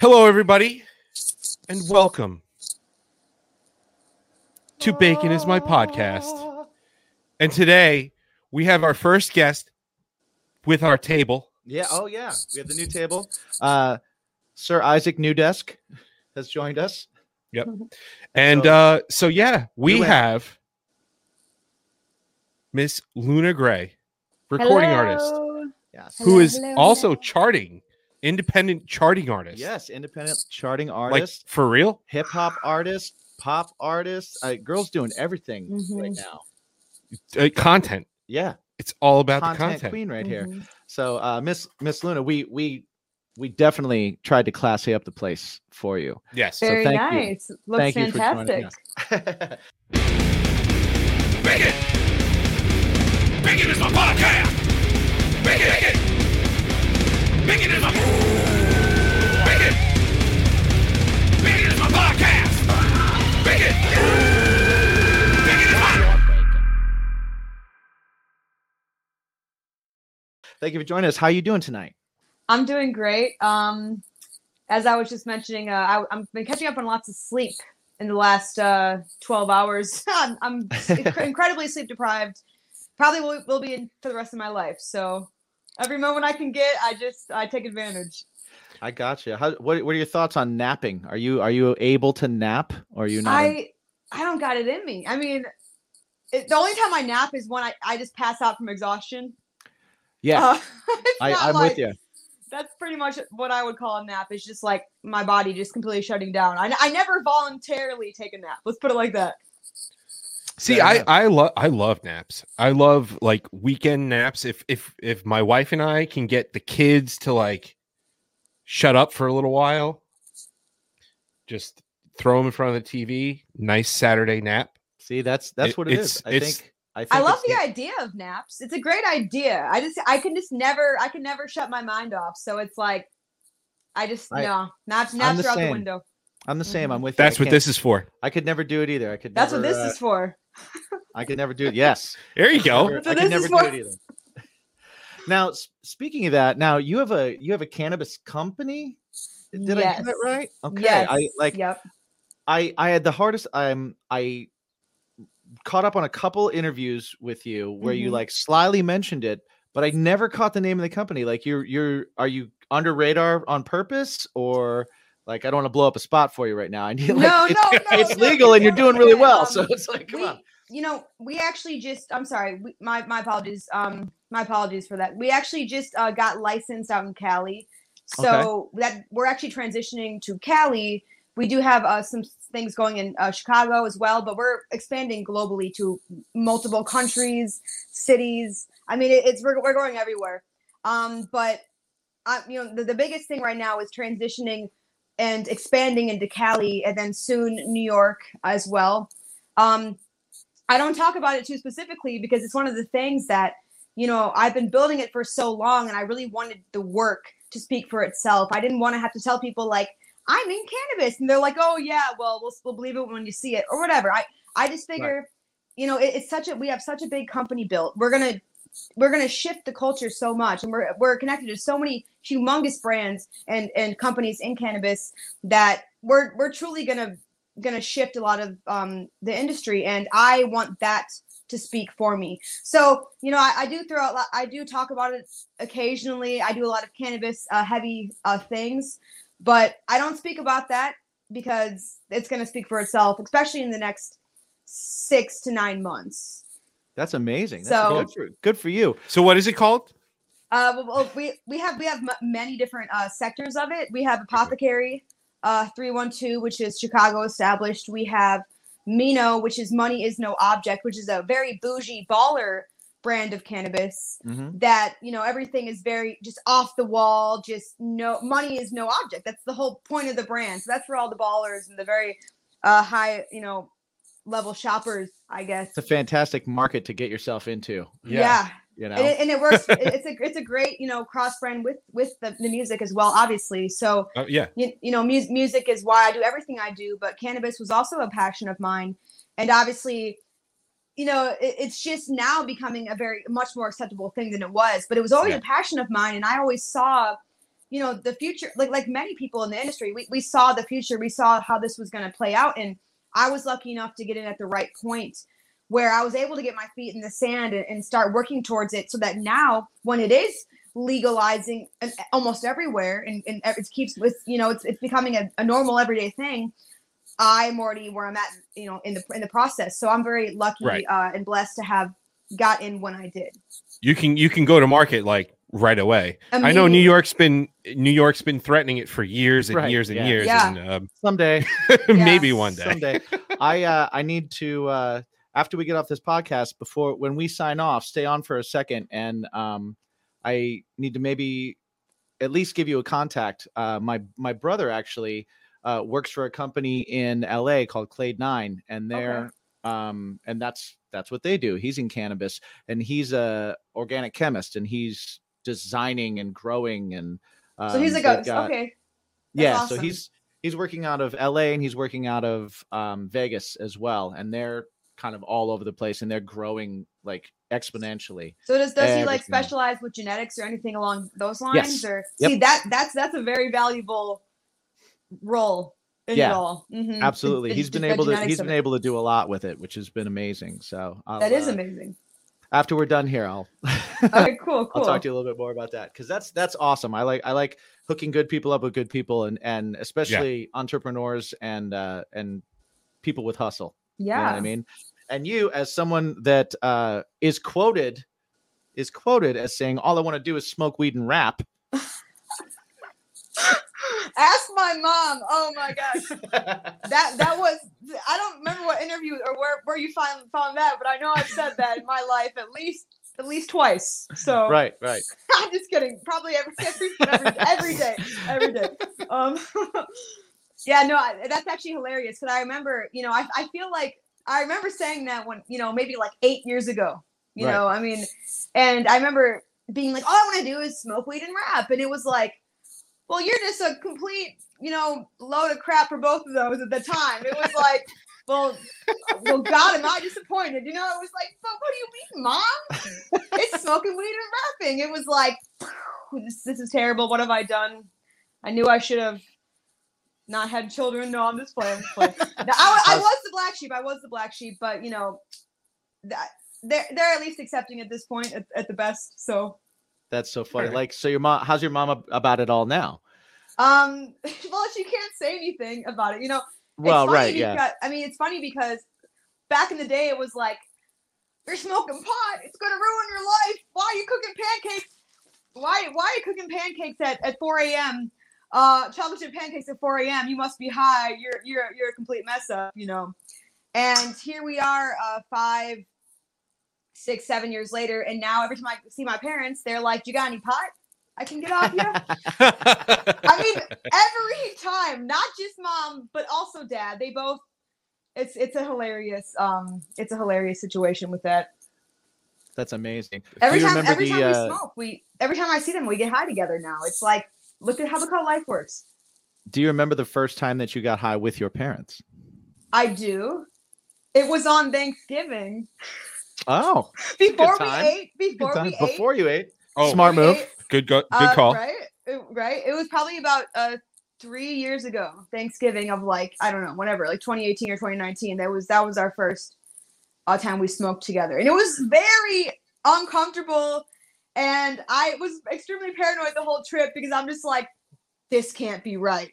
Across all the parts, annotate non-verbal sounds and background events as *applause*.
Hello, everybody, and welcome to Bacon is My Podcast. And today we have our first guest with our table. Yeah. Oh, yeah. We have the new table. Uh, Sir Isaac Newdesk has joined us. Yep. And So- uh, so, yeah, we have Miss Luna Gray, recording artist, Hello. Yes. who Hello, is hello, also hello. charting, independent charting artist. Yes. Independent charting Like, artist, for real? hip hop artist, pop artist. Uh, girls doing everything right Mhm. now. Uh, content. Yeah. It's all about Content, the content. queen right here. Mhm. So, uh, Miss Miss Luna, we we we definitely tried to classy up the place for you. Yes. So Very thank you. Looks Thank you for joining fantastic. us. *laughs* Bacon! Bacon is my podcast! Bacon! Bacon! Bacon is my... Bacon! Bacon is my podcast! Bacon! Bacon is my... Thank you for joining us. How are you doing tonight? I'm doing great. Um, as I was just mentioning, uh, I, I've been catching up on lots of sleep in the last uh, 12 hours. *laughs* I'm, I'm inc- *laughs* incredibly sleep deprived. Probably will, will be in for the rest of my life. So every moment I can get, I just I take advantage. I got you. How, what, what are your thoughts on napping? Are you are you able to nap or are you not? I I don't got it in me. I mean, it, the only time I nap is when I, I just pass out from exhaustion. yeah, Uh, *laughs* I, I'm like- with you. that's pretty much what I would call a nap. It's just like my body just completely shutting down. I, I never voluntarily take a nap. Let's put it like that. See, I. I love I love naps. I love like weekend naps. If if if my wife and I can get the kids to like shut up for a little while, just throw them in front of the TV. Nice Saturday nap. See, that's that's It- what it it's- is. I it's- think. I, I love the idea of naps. It's a great idea. I just I can just never I can never shut my mind off. So it's like I just I- no naps naps the are out the window. I'm the same. Mhm. I'm with you. That's what this is for. I could never do it either. I could. That's never, what this uh, is for. I could never do it. Yes. *laughs* There you go. *laughs* Never- That's I could never do for. it either. Now, speaking of that, now you have a you have a cannabis company. Did I get that right? Okay. Yes. I like. Yep. I I had the hardest. I'm I caught up on a couple interviews with you where you Mhm. like slyly mentioned it, but I never caught the name of the company. Like you're you're are you under radar on purpose or like I don't want to blow up a spot for you right now. I need like no, it's, no, no, it's no, legal and you're doing really no, well. um, so it's like come we, on. you know, we actually just I'm sorry, we, my my apologies. Um my apologies for that. We actually just uh, got licensed out in Cali. So that we're actually transitioning to Cali. We do have uh, some things going in uh, Chicago as well, but we're expanding globally to multiple countries, cities. I mean, it, it's we're, we're going everywhere. Um, but uh, you know, the, the biggest thing right now is transitioning and expanding into Cali, and then soon New York as well. Um, I don't talk about it too specifically because it's one of the things that you know I've been building it for so long, and I really wanted the work to speak for itself. I didn't want to have to tell people like I'm in cannabis, and they're like, "Oh yeah, well we'll, we'll believe it when you see it or whatever." I I just figure, you know, it, it's such a we have such a big company built. We're gonna we're gonna shift the culture so much, and we're we're connected to so many humongous brands and and companies in cannabis that we're we're truly gonna gonna shift a lot of um, the industry, and I want that to speak for me. So you know, I, I do throw out, I do talk about it occasionally. I do a lot of cannabis uh, heavy uh, things, but I don't speak about that because it's gonna speak for itself, especially in the next six to nine months. That's amazing. That's So- good for, good for you. So what is it called? Uh, well, well, we we have we have m- many different uh, sectors of it. We have apothecary, uh, three one two, which is Chicago established. We have Mino, which is money is no object, which is a very bougie baller brand of cannabis Mhm. that you know everything is very just off the wall. Just no money is no object. That's the whole point of the brand. So that's for all the ballers and the very uh, high you know level shoppers, I guess. It's a fantastic market to get yourself into. yeah. You know. and it, and it works. *laughs* it's a it's a great you know cross brand with with the, the music as well, obviously. So Oh, yeah. you, you know mu- music is why I do everything I do, but cannabis was also a passion of mine, and obviously, you know it, it's just now becoming a very much more acceptable thing than it was. But it was always Yeah. a passion of mine, and I always saw you know the future like like many people in the industry we, we saw the future we saw how this was going to play out and i was lucky enough to get in at the right point where i was able to get my feet in the sand and, and start working towards it so that now when it is legalizing almost everywhere and, and it keeps with you know it's, it's becoming a, a normal everyday thing i'm already where i'm at you know in the in the process so i'm very lucky Right. uh, and blessed to have got in when i did You can you can go to market like right away. I know New York's been New York's been threatening it for years and Right, years and yeah. years, Yeah. and um, Someday. *laughs* maybe one day. Someday. I uh I need to uh after we get off this podcast before when we sign off, stay on for a second and um I need to maybe at least give you a contact. Uh my my brother actually uh works for a company in LA called Clade 9 and they're um and that's that's what they do. He's in cannabis and he's a organic chemist and he's designing and growing and um, so he's a ghost got- okay That's yeah, so he's he's working out of LA and he's working out of um, Vegas as well, and they're kind of all over the place and they're growing like exponentially. So does does he like specialize with genetics or anything along those lines? Yes. Or Yep. see that that's that's a very valuable role in Yeah. it all. Mhm. Absolutely, The- he's the- been able to he's been it. able to do a lot with it, which has been amazing. So I'll, That is uh, amazing. After we're done here, I'll *laughs* Okay, cool, cool. I'll talk to you a little bit more about that because that's that's awesome. I like I like hooking good people up with good people and and especially entrepreneurs and uh, and people with hustle. yeah. You know what I mean? And you, as someone that uh, is quoted, is quoted as saying, "All I want to do is smoke weed and rap." *laughs* *laughs* Ask my mom. Oh my gosh. *laughs* That that was I don't remember what interview or where, where you found found that, but I know I've said that in my life at least at least twice. So right, right. *laughs* I'm just kidding. Probably every every every, every day, every day. Um, yeah, no, I, that's actually hilarious because I remember, you know, I I feel like I remember saying that when you know maybe like eight years ago. You Right. know, I mean, and I remember being like, all I want to do is smoke weed and rap, and it was like, well, you're just a complete, you know, load of crap for both of those at the time. It was like. *laughs* Well, well, God, am I disappointed? You know, it was like, but what do you mean, Mom? it's smoking weed and rapping. It was like, this, this is terrible. What have I done? I knew I should have not had children. No, I'm just playing. I, I was the black sheep. I was the black sheep, but you know, that they're they're at least accepting at this point at, at the best. So, That's so funny. Sure. Like, so your mom, how's your mom about it all now? um, *laughs* well, she can't say anything about it. You know, Well, right, yeah. because, I mean, it's funny because back in the day, it was like, you're smoking pot. It's gonna ruin your life. Why are you cooking pancakes? Why why are you cooking pancakes at, at 4 a.m. Uh, chocolate chip pancakes at 4 a.m. You must be high. You're you're you're a complete mess up, you know. And here we are, uh, five, six, seven years later, and now every time I see my parents, they're like, "You got any pot? I can get off you." I mean, every time, not just mom, but also dad. They both. It's it's a hilarious um it's a hilarious situation with that. That's amazing. Every time every the, time we uh, smoke, we every time I see them, we get high together now. It's like look at how the how life works. Do you remember the first time that you got high with your parents? I do. It was on Thanksgiving Oh, *laughs* before we ate. Before we ate. Before you ate. oh, Smart move. ate, good go- good uh, call. Right, It- right. It was probably about uh three years ago, Thanksgiving of like I don't know, whatever, like 2018 or 2019. That was that was our first uh, time we smoked together, and it was very uncomfortable. And I was extremely paranoid the whole trip because I'm just like, this can't be right.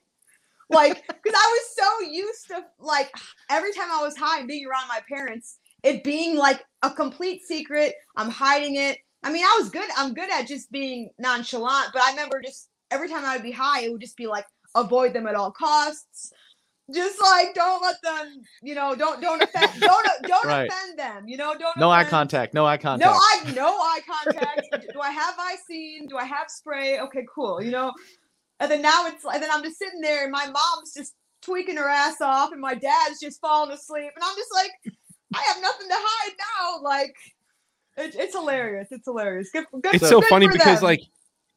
Like, because I was so used to like *sighs* every time I was high and being around my parents, it being like a complete secret. I'm hiding it. I mean, I was good. I'm good at just being nonchalant, but I remember just every time I would be high, it would just be like avoid them at all costs. Just like don't let them, you know, don't don't offend, *laughs* don't don't Right. offend them, you know, don't No eye contact. No eye contact. no eye, no eye contact. *laughs* Do I have Visine? Do I have spray? Okay, cool. You know, and then now it's and then I'm just sitting there, and my mom's just tweaking her ass off, and my dad's just falling asleep, and I'm just like, I have nothing to hide now. Like, it, it's hilarious. It's hilarious. Good, good, it's so good funny because them. like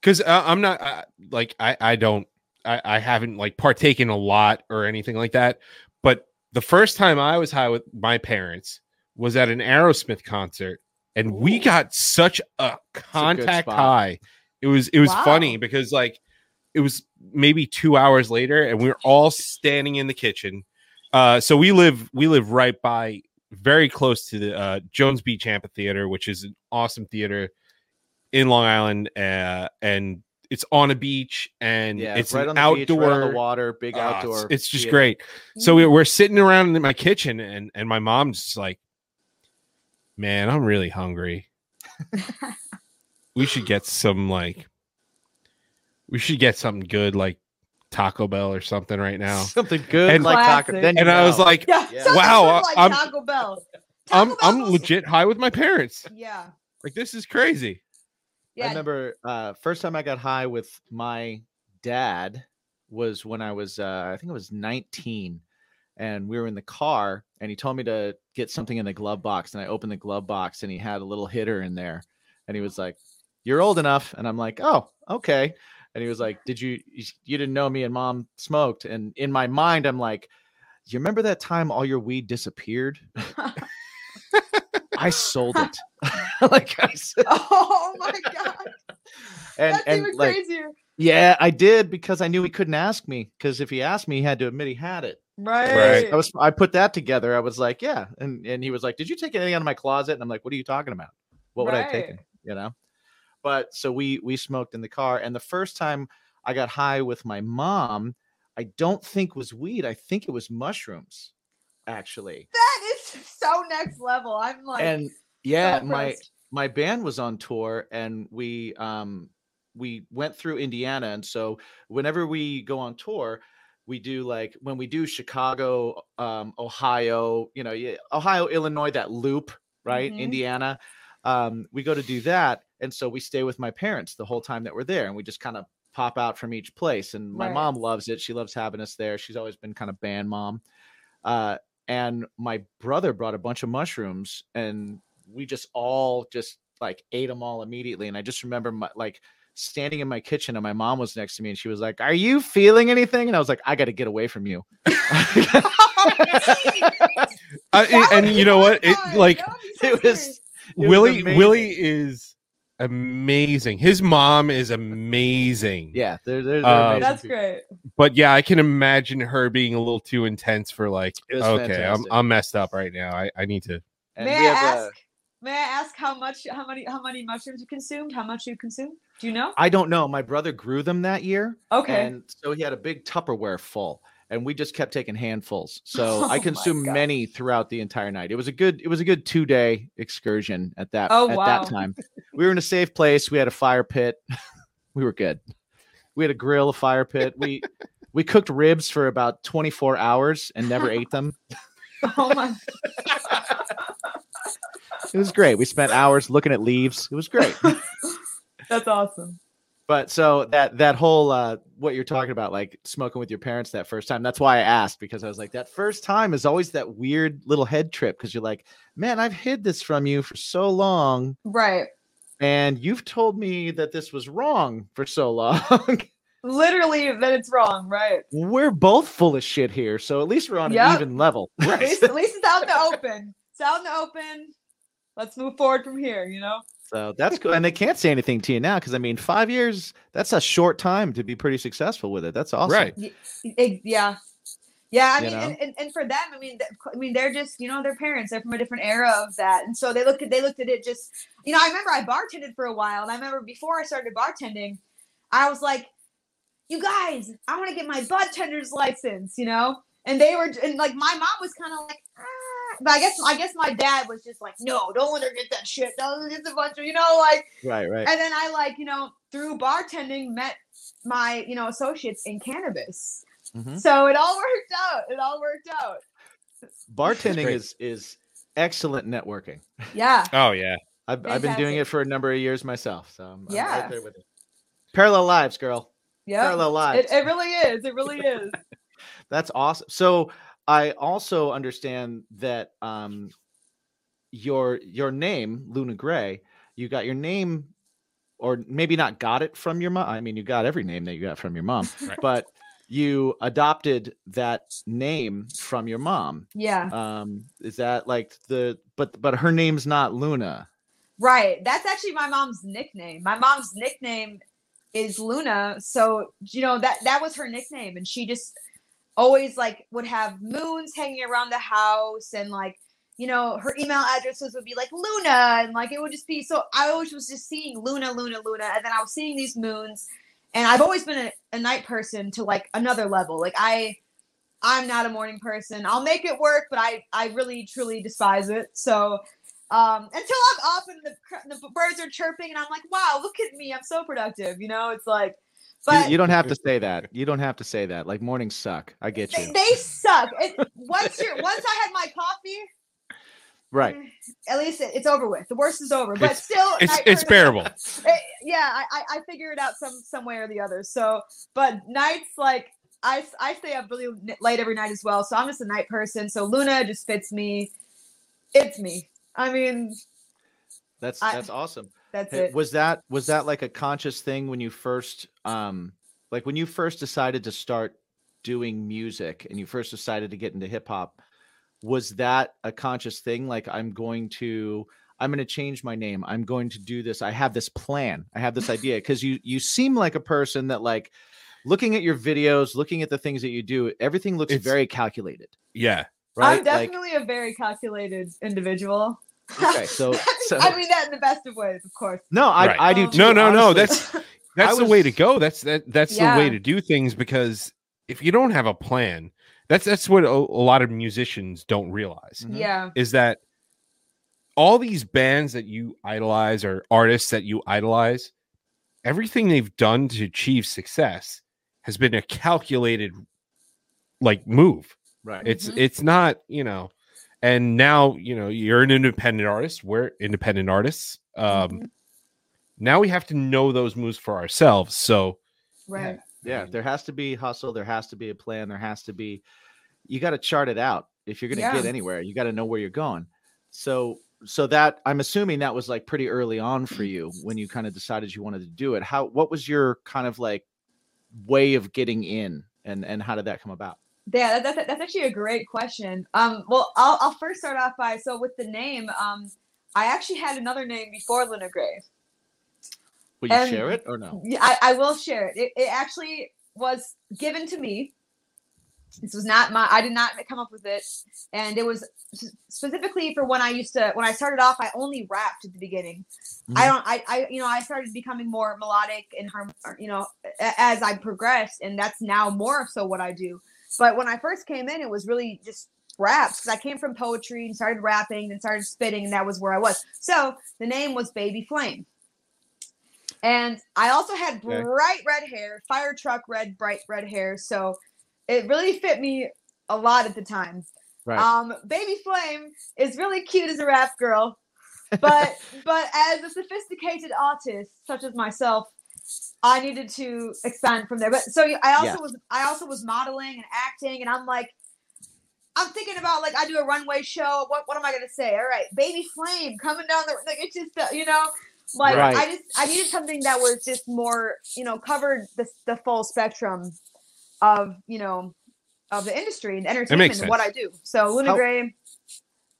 because uh, i'm not uh, like i i don't I, I haven't like partaken a lot or anything like that but the first time i was high with my parents was at an aerosmith concert and we got such a contact spot. high it was it was Wow. funny because like it was maybe two hours later, and we were all standing in the kitchen. Uh, so we live we live right by, very close to the uh, Jones Beach Amphitheater, which is an awesome theater in Long Island, uh, and it's on a beach and Yeah, it's right an on the outdoor beach, right on the water, big Ah, it's- outdoor. It's, just theater. great. So we, we're sitting around in my kitchen, and and my mom's just like, "Man, I'm really hungry. *laughs* we should get some like, we should get something good like Taco Bell or something right now." Something good And- like taco. Classic. Then you And I was like, Yeah. Yeah. Wow, like I'm- Taco Bell. "I'm I'm legit high with my parents. Yeah. Like this is crazy." Yeah. I remember uh, first time I got high with my dad was when I was uh, I think I was 19 and we were in the car and he told me to get something in the glove box and I opened the glove box and he had a little hitter in there and he was like you're old enough and I'm like oh okay and he was like *laughs* did you you didn't know me and mom smoked and in my mind I'm like you remember that time all your weed disappeared I sold it *laughs* *laughs* like I said oh my god. and That's and even like crazier. yeah, I did because I knew he couldn't ask me. Because if he asked me, he had to admit he had it. Right. I was I put that together. I was like, yeah, and and he was like, did you take anything out of my closet? And I'm like, what are you talking about? What would I have taken? You know. But so we we smoked in the car, and the first time I got high with my mom, I don't think was weed. I think it was mushrooms, actually. that is so next level. I'm like, and so yeah, my my band was on tour and we um we went through Indiana and so whenever we go on tour we do like when we do Chicago um Ohio you know yeah, Ohio Illinois that loop right Mhm. Indiana um we go to do that and so we stay with my parents the whole time that we're there and we just kind of pop out from each place and my Right. mom loves it she loves having us there she's always been kind of band mom uh and my brother brought a bunch of mushrooms and we just all just like ate them all immediately and i just remember my, like standing in my kitchen and my mom was next to me and she was like are you feeling anything and i was like i got to get away from you *laughs* *laughs* Uh, and you know what? It like That would be so it was scary. it was Willie amazing. Willie is amazing. His mom is amazing. yeah they're, they're, they're um, amazing That's people. great. But yeah, I can imagine her being a little too intense for like It was okay, I'm. I'm messed up right now. I, I need to and may I have, ask? may I ask how much, how many, how many mushrooms you consumed? How much you consumed? Do you know? i don't know my brother grew them that year Okay. and so he had a big tupperware full and we just kept taking handfuls. *laughs* So Oh i consumed many throughout the entire night. It was a good it was a good two day excursion at that Oh, at wow. that time. We were in a safe place. We had a fire pit. *laughs* We were good. We had a grill a fire pit. We we cooked ribs for about 24 hours and never ate them. *laughs* Oh my. it was great. We spent hours looking at leaves. It was great. That's awesome. But so that that whole uh what you're talking about like smoking with your parents that first time that's why i asked because i was like that first time is always that weird little head trip because you're like man i've hid this from you for so long Right. and you've told me that this was wrong for so long *laughs* Literally, that it's wrong. Right. we're both full of shit here so at least we're on an even level *laughs* At least, at least it's out in the open. It's out in the open. Let's move forward from here. You know. So that's cool and they can't say anything to you now because i mean five years that's a short time to be pretty successful with it that's awesome Right. It- yeah. Yeah, I You mean, know? and, and, and for them, I mean, th- I mean, they're just, you know, their parents. They're from a different era of that, and so they looked at they looked at it just, you know. I remember I bartended for a while, and I remember before I started bartending, I was like, "You guys, I want to get my bartender's license," you know. And they were, and like my mom was kind of like, ah. But I guess I guess my dad was just like, "No, don't let her get that shit. Don't it's a bunch of, you know, like." right right And then I like, you know, through bartending, met my, you know, associates in cannabis. Mhm. So it all worked out. It all worked out. bartending is is excellent networking Yeah. *laughs* Oh yeah. I've, I've been doing it for a number of years myself so I'm, I'm Yeah. right there with it parallel lives girl Yeah. parallel It, lives it really is. It really is. *laughs* that's awesome so i also understand that um your your name luna gray you got your name or maybe not got it from your mom i mean you got every name that you got from your mom *laughs* Right. but you adopted that name from your mom Yeah. um is that like the but but her name's not luna Right. That's actually my mom's nickname. My mom's nickname is Luna. So you know that that was her nickname, and she just always like would have moons hanging around the house, and like you know her email addresses would be like Luna, and like it would just be so. I always was just seeing Luna, Luna, Luna, and then I was seeing these moons, and I've always been a, a night person to like another level. Like I. I'm not a morning person. I'll make it work, but I I really truly despise it. So um, until I'm up and the, the birds are chirping and I'm like, wow, look at me, I'm so productive. You know, it's like, but you, you don't have to say that. You don't have to say that. Like mornings suck. I get they, you. they suck. It, once you're once I had my coffee, Right. Eh, at least it, it's over with. The worst is over, but It's- still, It's night it's bearable. it- yeah, I, I I figure it out some some way or the other. So, but nights like I I stay up really late every night as well. So I'm just a night person. So Luna just fits me. It's me. I mean, That's I- that's awesome. That's it. Was that was that like a conscious thing when you first um like when you first decided to start doing music and you first decided to get into hip hop was that a conscious thing like I'm going to I'm going to change my name. I'm going to do this. I have this plan. I have this *laughs* idea because you you seem like a person that like looking at your videos, looking at the things that you do, everything looks It's- very calculated, Yeah. right? I'm definitely a very calculated individual. Like okay, *laughs* so, so I mean that in the best of ways, of course. no, I Right. I do Um, too, No, no, no. That's *laughs* that's I the way to go. That's that that's the way to do things because if you don't have a plan, that's that's what a, a lot of musicians don't realize Mhm. Yeah. is that all these bands that you idolize or artists that you idolize, everything they've done to achieve success has been a calculated like move. right. It's Mhm. it's not, you know, and now, you know, you're an independent artist. We're independent artists. Um Mhm. now we have to know those moves for ourselves. So Right. Yeah, there has to be hustle. There has to be a plan. There has to be. You got to chart it out if you're going to Yeah. get anywhere. You got to know where you're going. So, so that I'm assuming that was like pretty early on for you when you kind of decided you wanted to do it. How? What was your kind of like way of getting in, and and how did that come about? Yeah, that, that's, that's actually a great question. Um, well, I'll, I'll first start off by so with the name, um, I actually had another name before Luna Gray. Will you Um, share it or no? Yeah, I, I will share it. it. It actually was given to me. This was not my. I did not come up with it, and it was specifically for when I used to. When I started off, I only rapped at the beginning. I Mhm. don't. I, I. You know, I started becoming more melodic and harm. You know, as I progressed, and that's now more so what I do. But when I first came in, it was really just raps because I came from poetry and started rapping and started spitting, and that was where I was. So the name was Baby Flame. And I also had Okay. bright red hair, fire truck red, bright red hair. So it really fit me a lot at the time. Right. Um, Baby Flame is really cute as a rap girl, but *laughs* but as a sophisticated artist such as myself, I needed to expand from there. But so I also Yeah. was I also was modeling and acting, and I'm like, I'm thinking about like I do a runway show. What what am I gonna say? All right, Baby Flame coming down the like it's just uh, you know like Right. I just I needed something that was just more you know covered the the full spectrum of you know of the industry and entertainment and what I do. So Luna How- Gray.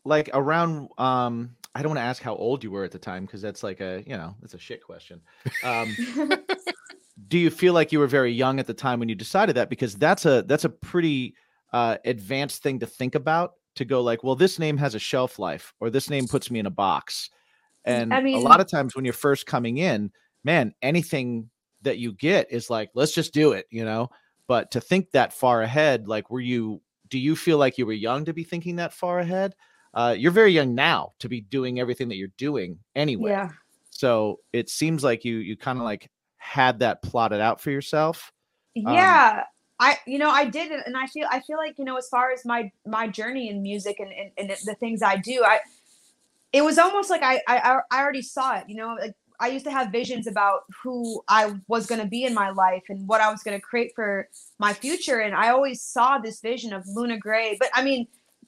like around um I don't want to ask how old you were at the time because that's like a you know that's a shit question. Um, *laughs* do you feel like you were very young at the time when you decided that? Because that's a that's a pretty uh, advanced thing to think about to go like well this name has a shelf life or this name puts me in a box. And I a mean- lot of times when you're first coming in man anything that you get is like let's just do it you know? But to think that far ahead like were you do you feel like you were young to be thinking that far ahead uh, you're very young now to be doing everything that you're doing anyway yeah. so it seems like you you kind of like had that plotted out for yourself. Um, yeah i you know i did it and i feel i feel like you know as far as my my journey in music and and, and the things i do i it was almost like I, I i already saw it you know like i used to have visions about who i was going to be in my life and what i was going to create for my future and i always saw this vision of luna gray but i mean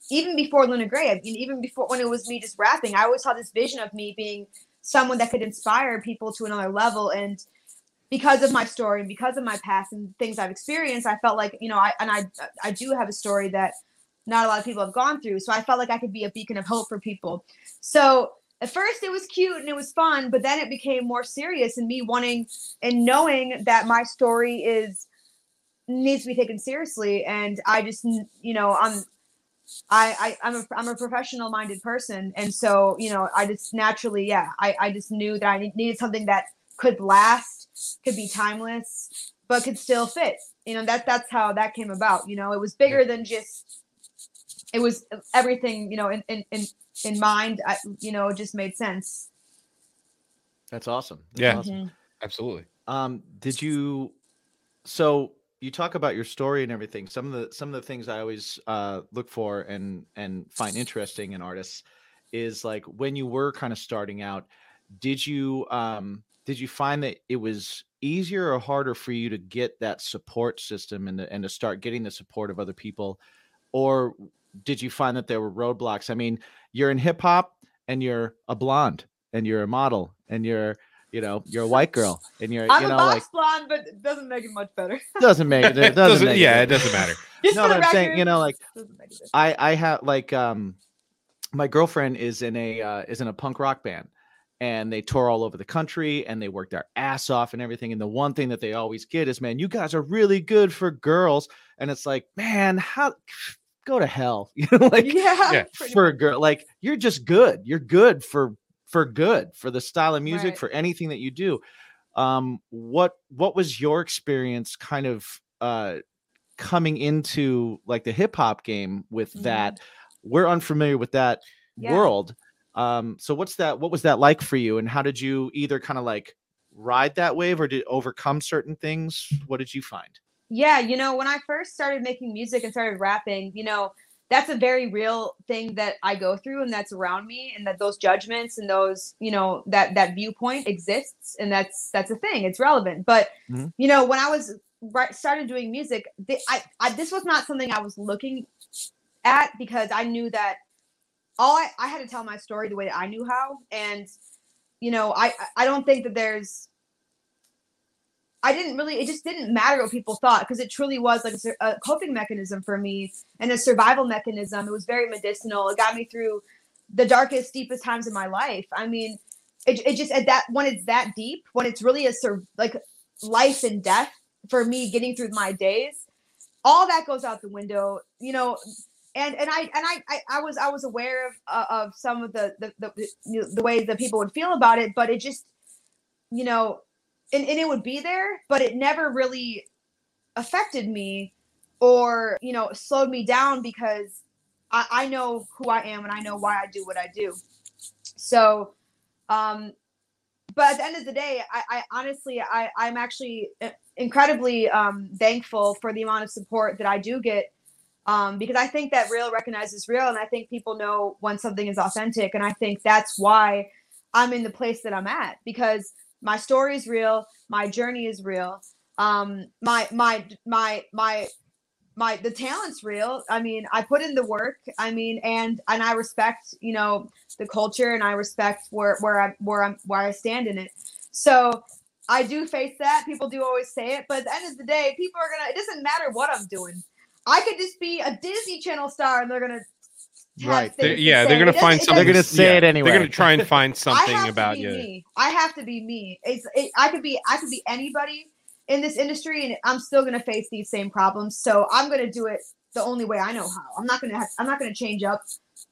even before luna gray I mean, even before when it was me just rapping i always saw this vision of me being someone that could inspire people to another level and because of my story and because of my past and things I've experienced, I felt like you know, I and I I do have a story that not a lot of people have gone through. So I felt like I could be a beacon of hope for people. So at first it was cute and it was fun, but then it became more serious and me wanting and knowing that my story is needs to be taken seriously. And I just, you know, I'm, I, I I'm a I'm a professional minded person, and so you know I just naturally yeah I I just knew that I needed something that could last, could be timeless, but could still fit. You know that that's how that came about. You know it was bigger than just it was everything you know in in in, in mind. I, you know it just made sense. That's awesome. That's Yeah. awesome. Mhm. Absolutely. Um, did you? So you talk about your story and everything. Some of the some of the things I always uh, look for and and find interesting in artists is like when you were kind of starting out. Did you um, did you find that it was easier or harder for you to get that support system and and to start getting the support of other people, or did you find that there were roadblocks? I mean, you're in hip hop and you're a blonde and you're a model and you're you know you're a white girl and you're I'm you a know box like blonde, but it doesn't make it much better. *laughs* doesn't make it. It *laughs* doesn't, Doesn't- make yeah, it. it doesn't matter. *laughs* Just No, for but I'm saying, you know, like, doesn't make it better. I I have like um my girlfriend is in a uh, is in a punk rock band and they tour all over the country and they work their ass off and everything and the one thing that they always get is man you guys are really good for girls and it's like man how go to hell you know like yeah, yeah, for a girl like you're just good you're good for for good for the style of music Right. for anything that you do um what what was your experience kind of uh coming into like the hip hop game with Mhm. that we're unfamiliar with that Yeah. world um so what's that what was that like for you and how did you either kind of like ride that wave or did overcome certain things what did you find Yeah, you know, when I first started making music and started rapping, you know, that's a very real thing that I go through and that's around me and that those judgments and those, you know, that that viewpoint exists and that's that's a thing. It's relevant. But Mhm. you know, when I was right, started doing music, th- I, I this was not something I was looking at because I knew that all I, I had to tell my story the way that I knew how and you know, I I don't think that there's I didn't really, it just didn't matter what people thought because it truly was like a, a coping mechanism for me and a survival mechanism. It was very medicinal. It got me through the darkest, deepest times of my life. I mean, it, it just at that when it's that deep, when it's really a sur- like life and death for me getting through my days, all that goes out the window, you know. And and I and I I, I was I was aware of uh, of some of the the the, you know, the ways that people would feel about it, but it just you know and, and it would be there, but it never really affected me or, you know, slowed me down because I, I know who I am and I know why I do what I do. So, um, but at the end of the day, I, I honestly, I, I'm actually incredibly um, thankful for the amount of support that I do get um, because I think that real recognizes real, and I think people know when something is authentic, and I think that's why I'm in the place that I'm at because my story is real, my journey is real, um, my my my my my the talent's real. I mean, I put in the work. I mean, and and I respect you know the culture, and I respect where where I where I'm where I stand in it. So I do face that. People do always say it, but at the end of the day, people are gonna. It doesn't matter what I'm doing. I could just be a Disney Channel star, and they're gonna. Have Right. They're- yeah, say. they're gonna find something. They're gonna say yeah, it anyway. They're gonna try and find *laughs* I something have about to be you. me. I have to be me. It's it, I could be I could be anybody in this industry, and I'm still gonna face these same problems. So I'm gonna do it the only way I know how. I'm not gonna have, I'm not gonna change up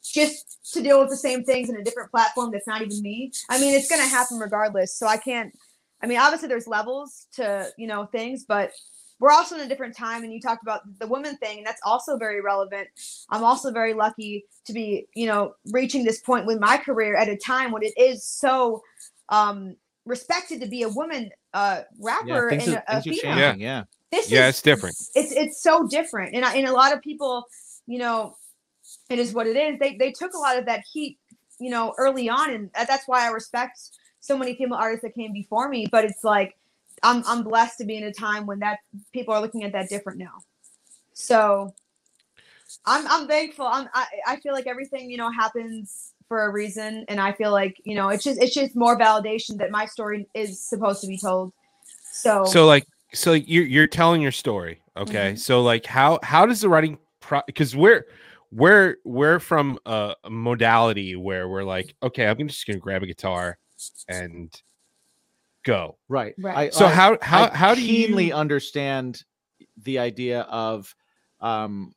just to deal with the same things in a different platform that's not even me. I mean, it's gonna happen regardless. So I can't. I mean, obviously there's levels to you know things, but we're also in a different time. And you talked about the women thing, and that's also very relevant. I'm also very lucky to be, you know, reaching this point with my career at a time when it is so um, respected to be a woman uh, yeah, rapper things and are, a, a are female. changing yeah This Yeah, is it's different. it's it's so different, and I, and a lot of people, you know, it is what it is. They they took a lot of that heat, you know, early on, and that's why I respect so many female artists that came before me. But it's like I'm I'm blessed to be in a time when that people are looking at that different now. So I'm I'm thankful. I'm I, I feel like everything you know happens for a reason, and I feel like you know it's just it's just more validation that my story is supposed to be told. So So like so you're you're telling your story, okay? Mhm. So like how how does the writing pro because we're we're we're from a, a modality where we're like, okay, I'm just gonna grab a guitar and go. Right. Right. I, So I- how how I how do keenly you understand the idea of um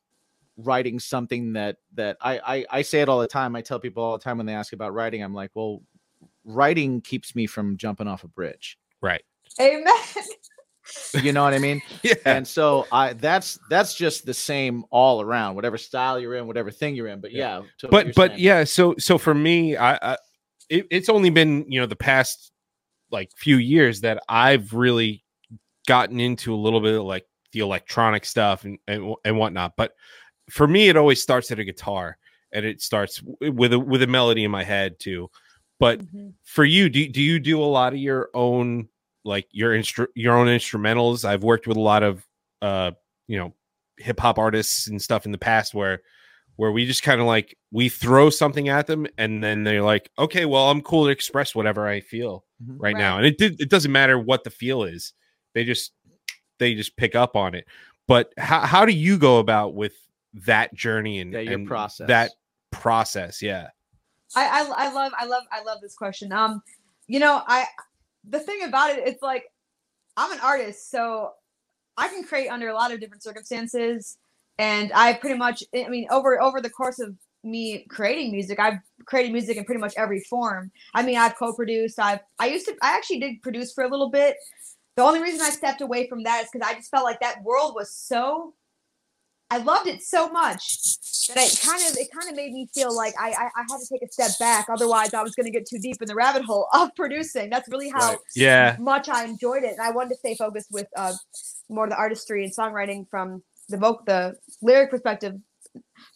writing something that that I, I I say it all the time. I tell people all the time when they ask about writing, I'm like, well, writing keeps me from jumping off a bridge. right? Amen. *laughs* You know what I mean? *laughs* Yeah. and so I that's that's just the same all around, whatever style you're in, whatever thing you're in. But yeah, to what but but saying. yeah so so for me i, I it, it's only been you know the past like few years that i've really gotten into a little bit of like the electronic stuff and and, and whatnot but for me it always starts at a guitar and it starts with a with a melody in my head too but Mhm. for you do, do you do a lot of your own like your instru- your own instrumentals i've worked with a lot of uh you know hip hop artists and stuff in the past where where we just kind of like we throw something at them and then they're like okay well i'm cool to express whatever i feel Mhm. right, now and it did it doesn't matter what the feel is they just they just pick up on it but how, how do you go about with that journey and, Yeah, your and process. that process yeah I, I I love I love I love this question. Um, you know, I the thing about it, it's like I'm an artist, so I can create under a lot of different circumstances, and I pretty much I mean over over the course of me creating music, I've created music in pretty much every form. I mean, I've co-produced. I've I used to I actually did produce for a little bit. The only reason I stepped away from that is because I just felt like that world was so. I loved it so much that it kind of it kind of made me feel like I, I I had to take a step back. Otherwise, I was going to get too deep in the rabbit hole of producing. That's really how Right. yeah much I enjoyed it, and I wanted to stay focused with uh, more of the artistry and songwriting from the voc the lyric perspective.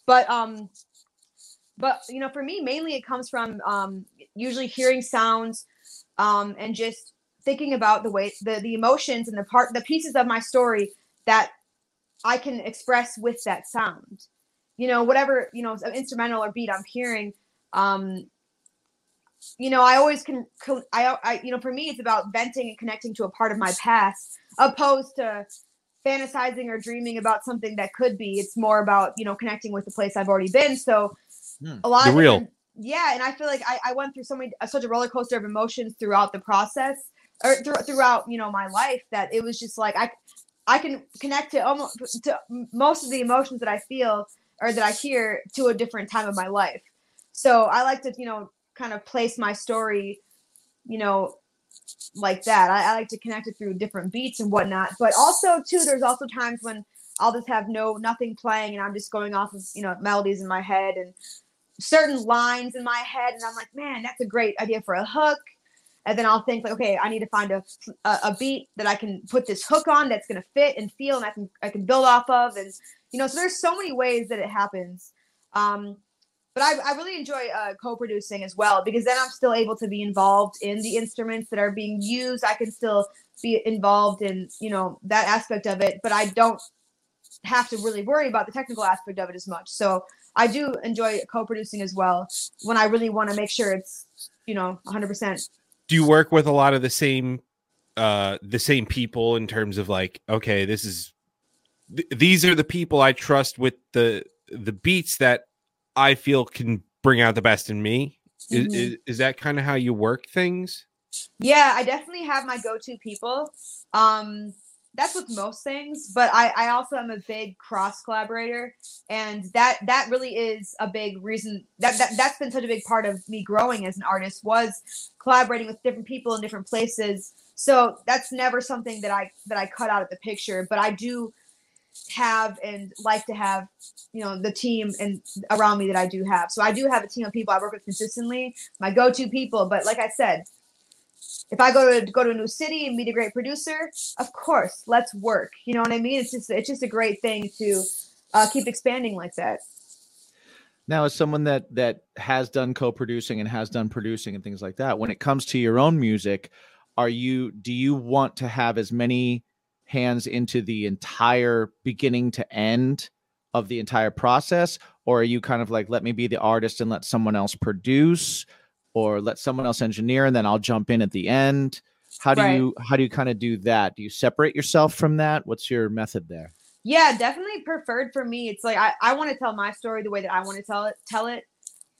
But um, but you know, for me, mainly it comes from um, usually hearing sounds, um, and just thinking about the way the the emotions and the part the pieces of my story that I can express with that sound. You know, whatever you know, instrumental or beat I'm hearing. Um, you know, I always can. I, I, you know, for me, it's about venting and connecting to a part of my past, opposed to fantasizing or dreaming about something that could be. It's more about you know connecting with the place I've already been. So Hmm. a lot The of real. different- yeah, and I feel like I, I went through so many uh, such a roller coaster of emotions throughout the process or through, throughout you know my life that it was just like I I can connect to almost to most of the emotions that I feel or that I hear to a different time of my life. So I like to, you know, kind of place my story, you know, like that. I, I like to connect it through different beats and whatnot. But also too, there's also times when I'll just have no nothing playing and I'm just going off of, you know, melodies in my head and certain lines in my head and I'm like, man, that's a great idea for a hook. And then I'll think like, okay, I need to find a, a, a beat that I can put this hook on that's gonna fit and feel and I can I can build off of and you know, so there's so many ways that it happens. Um, but I, I really enjoy uh, co-producing as well because then I'm still able to be involved in the instruments that are being used. I can still be involved in you know that aspect of it, but I don't have to really worry about the technical aspect of it as much. So I do enjoy co-producing as well when I really want to make sure it's you know 100%. do you work with a lot of the same uh the same people in terms of like okay this is th- these are the people i trust with the the beats that i feel can bring out the best in me Mhm. is, is, is that kind of how you work things Yeah, I definitely have my go-to people. Um, that's with most things, but I, I also am a big cross collaborator, and that that really is a big reason that, that that's been such a big part of me growing as an artist was collaborating with different people in different places. So that's never something that I that I cut out of the picture, but I do have and like to have you know the team and around me that I do have. So I do have a team of people I work with consistently, my go-to people. But like I said, if I go to go to a new city and meet a great producer, of course, let's work. You know what I mean? It's just it's just a great thing to uh, keep expanding like that. Now, as someone that that has done co-producing and has done producing and things like that, when it comes to your own music, are you do you want to have as many hands into the entire beginning to end of the entire process, or are you kind of like let me be the artist and let someone else produce, or let someone else engineer and then I'll jump in at the end? How do Right. you how do you kind of do that? Do you separate yourself from that? What's your method there? Yeah, definitely preferred for me. It's like I, I want to tell my story the way that I want to tell it. Tell it.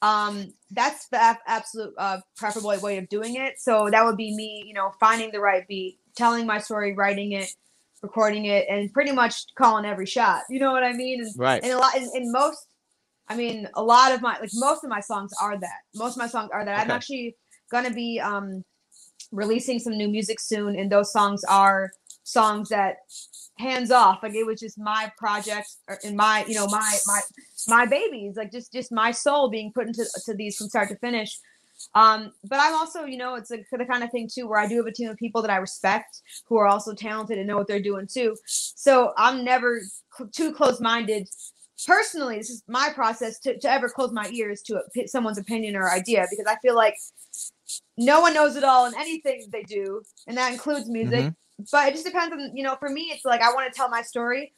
Um, that's the ab- absolute uh, preferable way of doing it. So that would be me, you know, finding the right beat, telling my story, writing it, recording it, and pretty much calling every shot. You know what I mean? And, Right. and a lot, in, in most, I mean, a lot of my like most of my songs are that. Most of my songs are that. I'm actually gonna be um releasing some new music soon, and those songs are songs that hands off like it was just my project or in my you know my my my babies like just just my soul being put into to these from start to finish um but i'm also you know it's like the kind of thing too where i do have a team of people that i respect who are also talented and know what they're doing too. So i'm never cl- too close-minded. Personally this is my process to, to ever close my ears to a, someone's opinion or idea because i feel like no one knows it all in anything they do and that includes music. But it just depends on you know for me it's like i want to tell my story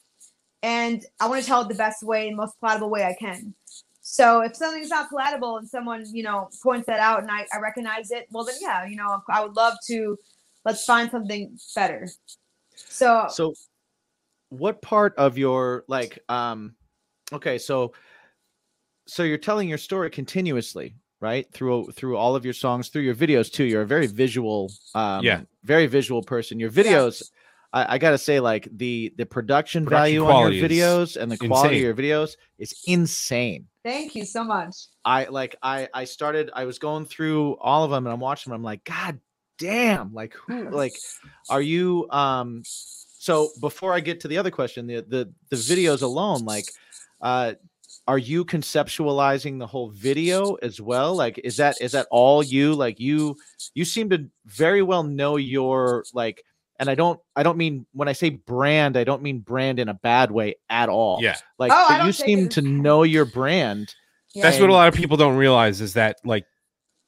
and i want to tell it the best way and most palatable way i can so if something's not palatable and someone you know points that out and i, I recognize it well then yeah you know i would love to let's find something better so So, what part of your like, um, okay, so, so you're telling your story continuously, right? Through through all of your songs, through your videos too. You're a very visual, um, Yeah. very visual person. Your videos, I, I gotta say, like the the production, Production value on your videos and the quality insane. of your videos is insane. Thank you so much I like I I started I was going through all of them and I'm watching them. I'm like, God damn, like who like are you um so before I get to the other question, the the the videos alone, like uh are you conceptualizing the whole video as well? Like is that is that all you like you you seem to very well know your like and I don't I don't mean when I say brand, I don't mean brand in a bad way at all. Yeah. Like Oh, but you seem to know your brand. That's what a lot of people don't realize is that like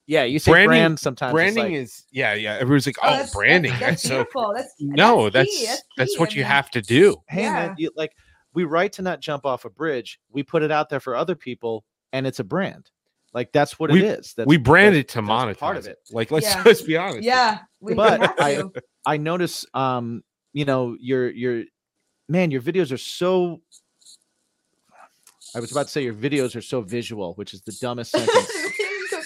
Yeah, you say Branding- brand sometimes. branding like- is yeah yeah everyone's like oh, that's- branding that's, that's, that's so beautiful that's no that's that's key. that's, That's what I you have to do hey man, you, like we write to not jump off a bridge. We put it out there for other people, and it's a brand. Like that's what We- it is. That's, we brand that- it to that's monetize part of it. like let's Yeah. *laughs* let's be honest yeah we, we But have I- to. I notice, um, you know, your your man, your videos are so. I was about to say your videos are so visual, which is the dumbest *laughs* sentence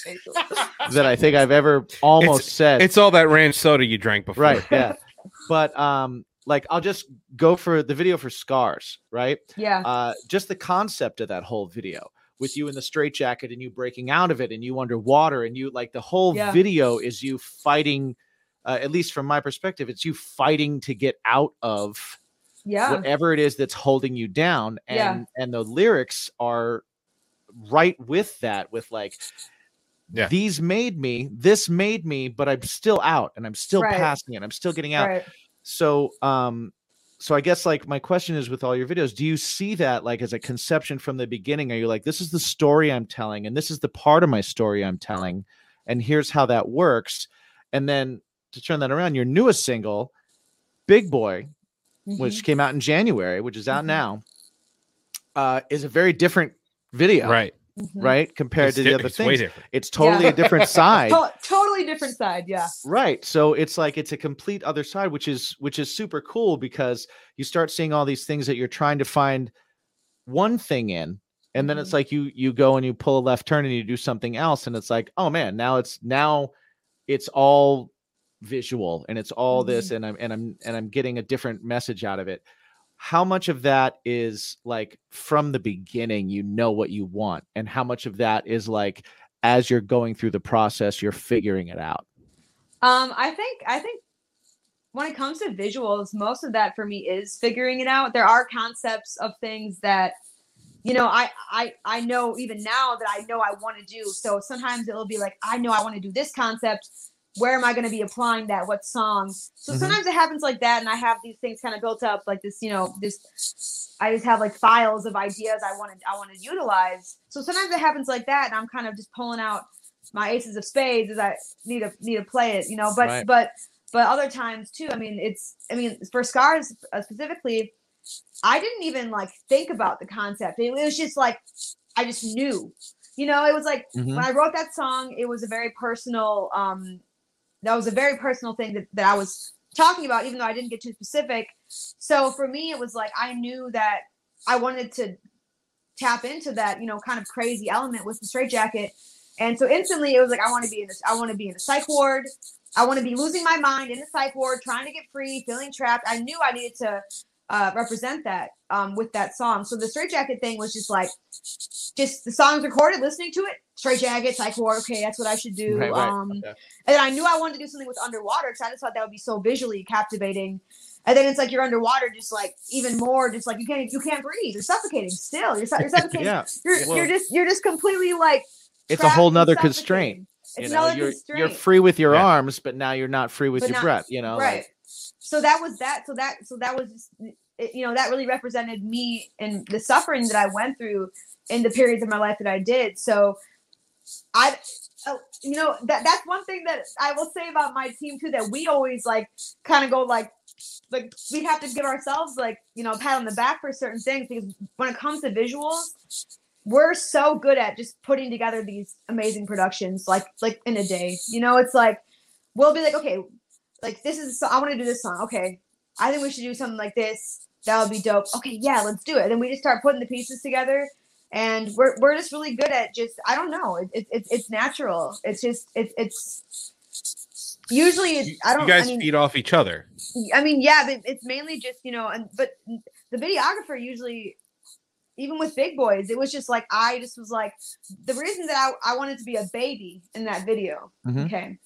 *laughs* that I think I've ever almost said. it's all that ranch soda you drank before right, yeah. *laughs* But um, like I'll just go for the video for scars, right? yeah uh, just the concept of that whole video with you in the straitjacket and you breaking out of it and you underwater and you like the whole Yeah. video is you fighting uh, at least from my perspective it's you fighting to get out of yeah whatever it is that's holding you down and Yeah. and the lyrics are right with that with like Yeah. these made me this made me but i'm still out and i'm still Right. passing it i'm still getting out right so um so i guess like my question is with all your videos do you see that like as a conception from the beginning are you like this is the story i'm telling and this is the part of my story i'm telling and here's how that works and then to turn that around your newest single big boy Mhm. which came out in january which is out Mhm. now uh is a very different video right Mhm. right compared It's to di- the other it's way things different it's totally Yeah. a different *laughs* side To- totally different side yeah right so it's like it's a complete other side which is which is super cool because you start seeing all these things that you're trying to find one thing in and then it's Mhm. like you you go and you pull a left turn and you do something else and it's like oh man now it's now it's all visual and it's all this and i'm and i'm and i'm getting a different message out of it how much of that is like from the beginning you know what you want and how much of that is like as you're going through the process you're figuring it out Um, I think I think when it comes to visuals, most of that for me is figuring it out. There are concepts of things that you know I I I know even now that I know I want to do. So sometimes it'll be like I know I want to do this concept. Where am I going to be applying that? What song? So Mhm. sometimes it happens like that, and I have these things kind of built up, like this. You know, this. I just have like files of ideas I want to I want to utilize. So sometimes it happens like that, and I'm kind of just pulling out my aces of spades as I need to need to play it, you know. But Right. but but other times too. I mean, it's I mean for scars uh, specifically, I didn't even like think about the concept. It, was just like I just knew, you know. It was like Mhm. when I wrote that song, it was a very personal. um That was a very personal thing that that I was talking about, even though I didn't get too specific. So for me, it was like I knew that I wanted to tap into that, you know, kind of crazy element with the straight jacket. And so instantly it was like I want to be in this, I want to be in a psych ward. I want to be losing my mind in a psych ward, trying to get free, feeling trapped. I knew I needed to uh, represent that um, with that song. So the straight jacket thing was just like, just the songs recorded, listening to it, straight jacket, psych ward. Okay, that's what I should do. Right, right. Um, Okay. and then I knew I wanted to do something with underwater because I just thought that would be so visually captivating. And then it's like you're underwater, just like even more, just like you can't you can't breathe. You're suffocating still. You're, su- you're *laughs* suffocating. Yeah, You're, well- you're just you're just completely like it's a whole nother constraint. It's you know, another you're constraint. you're free with your Yeah. arms, but now you're not free with But your not- breath. You know, right. like- so that was that. So that so that was just, you know that really represented me and the suffering that I went through in the periods of my life that I did. So I. oh, You know that that's one thing that I will say about my team too. That we always like kind of go like, like we have to give ourselves like you know a pat on the back for certain things because when it comes to visuals, we're so good at just putting together these amazing productions like like in a day. You know, it's like we'll be like, okay, like this is so I want to do this song. Okay, I think we should do something like this. That would be dope. Okay, yeah, let's do it. And then we just start putting the pieces together, and we're we're just really good at just I don't know. It, it, it it's natural. It's just it, it's usually it's, You, I don't. you guys I mean, feed off each other. I mean, yeah, but it's mainly just you know, and but the videographer usually, even with big boys, it was just like I just was like the reason that I, I wanted to be a baby in that video, Mhm. okay,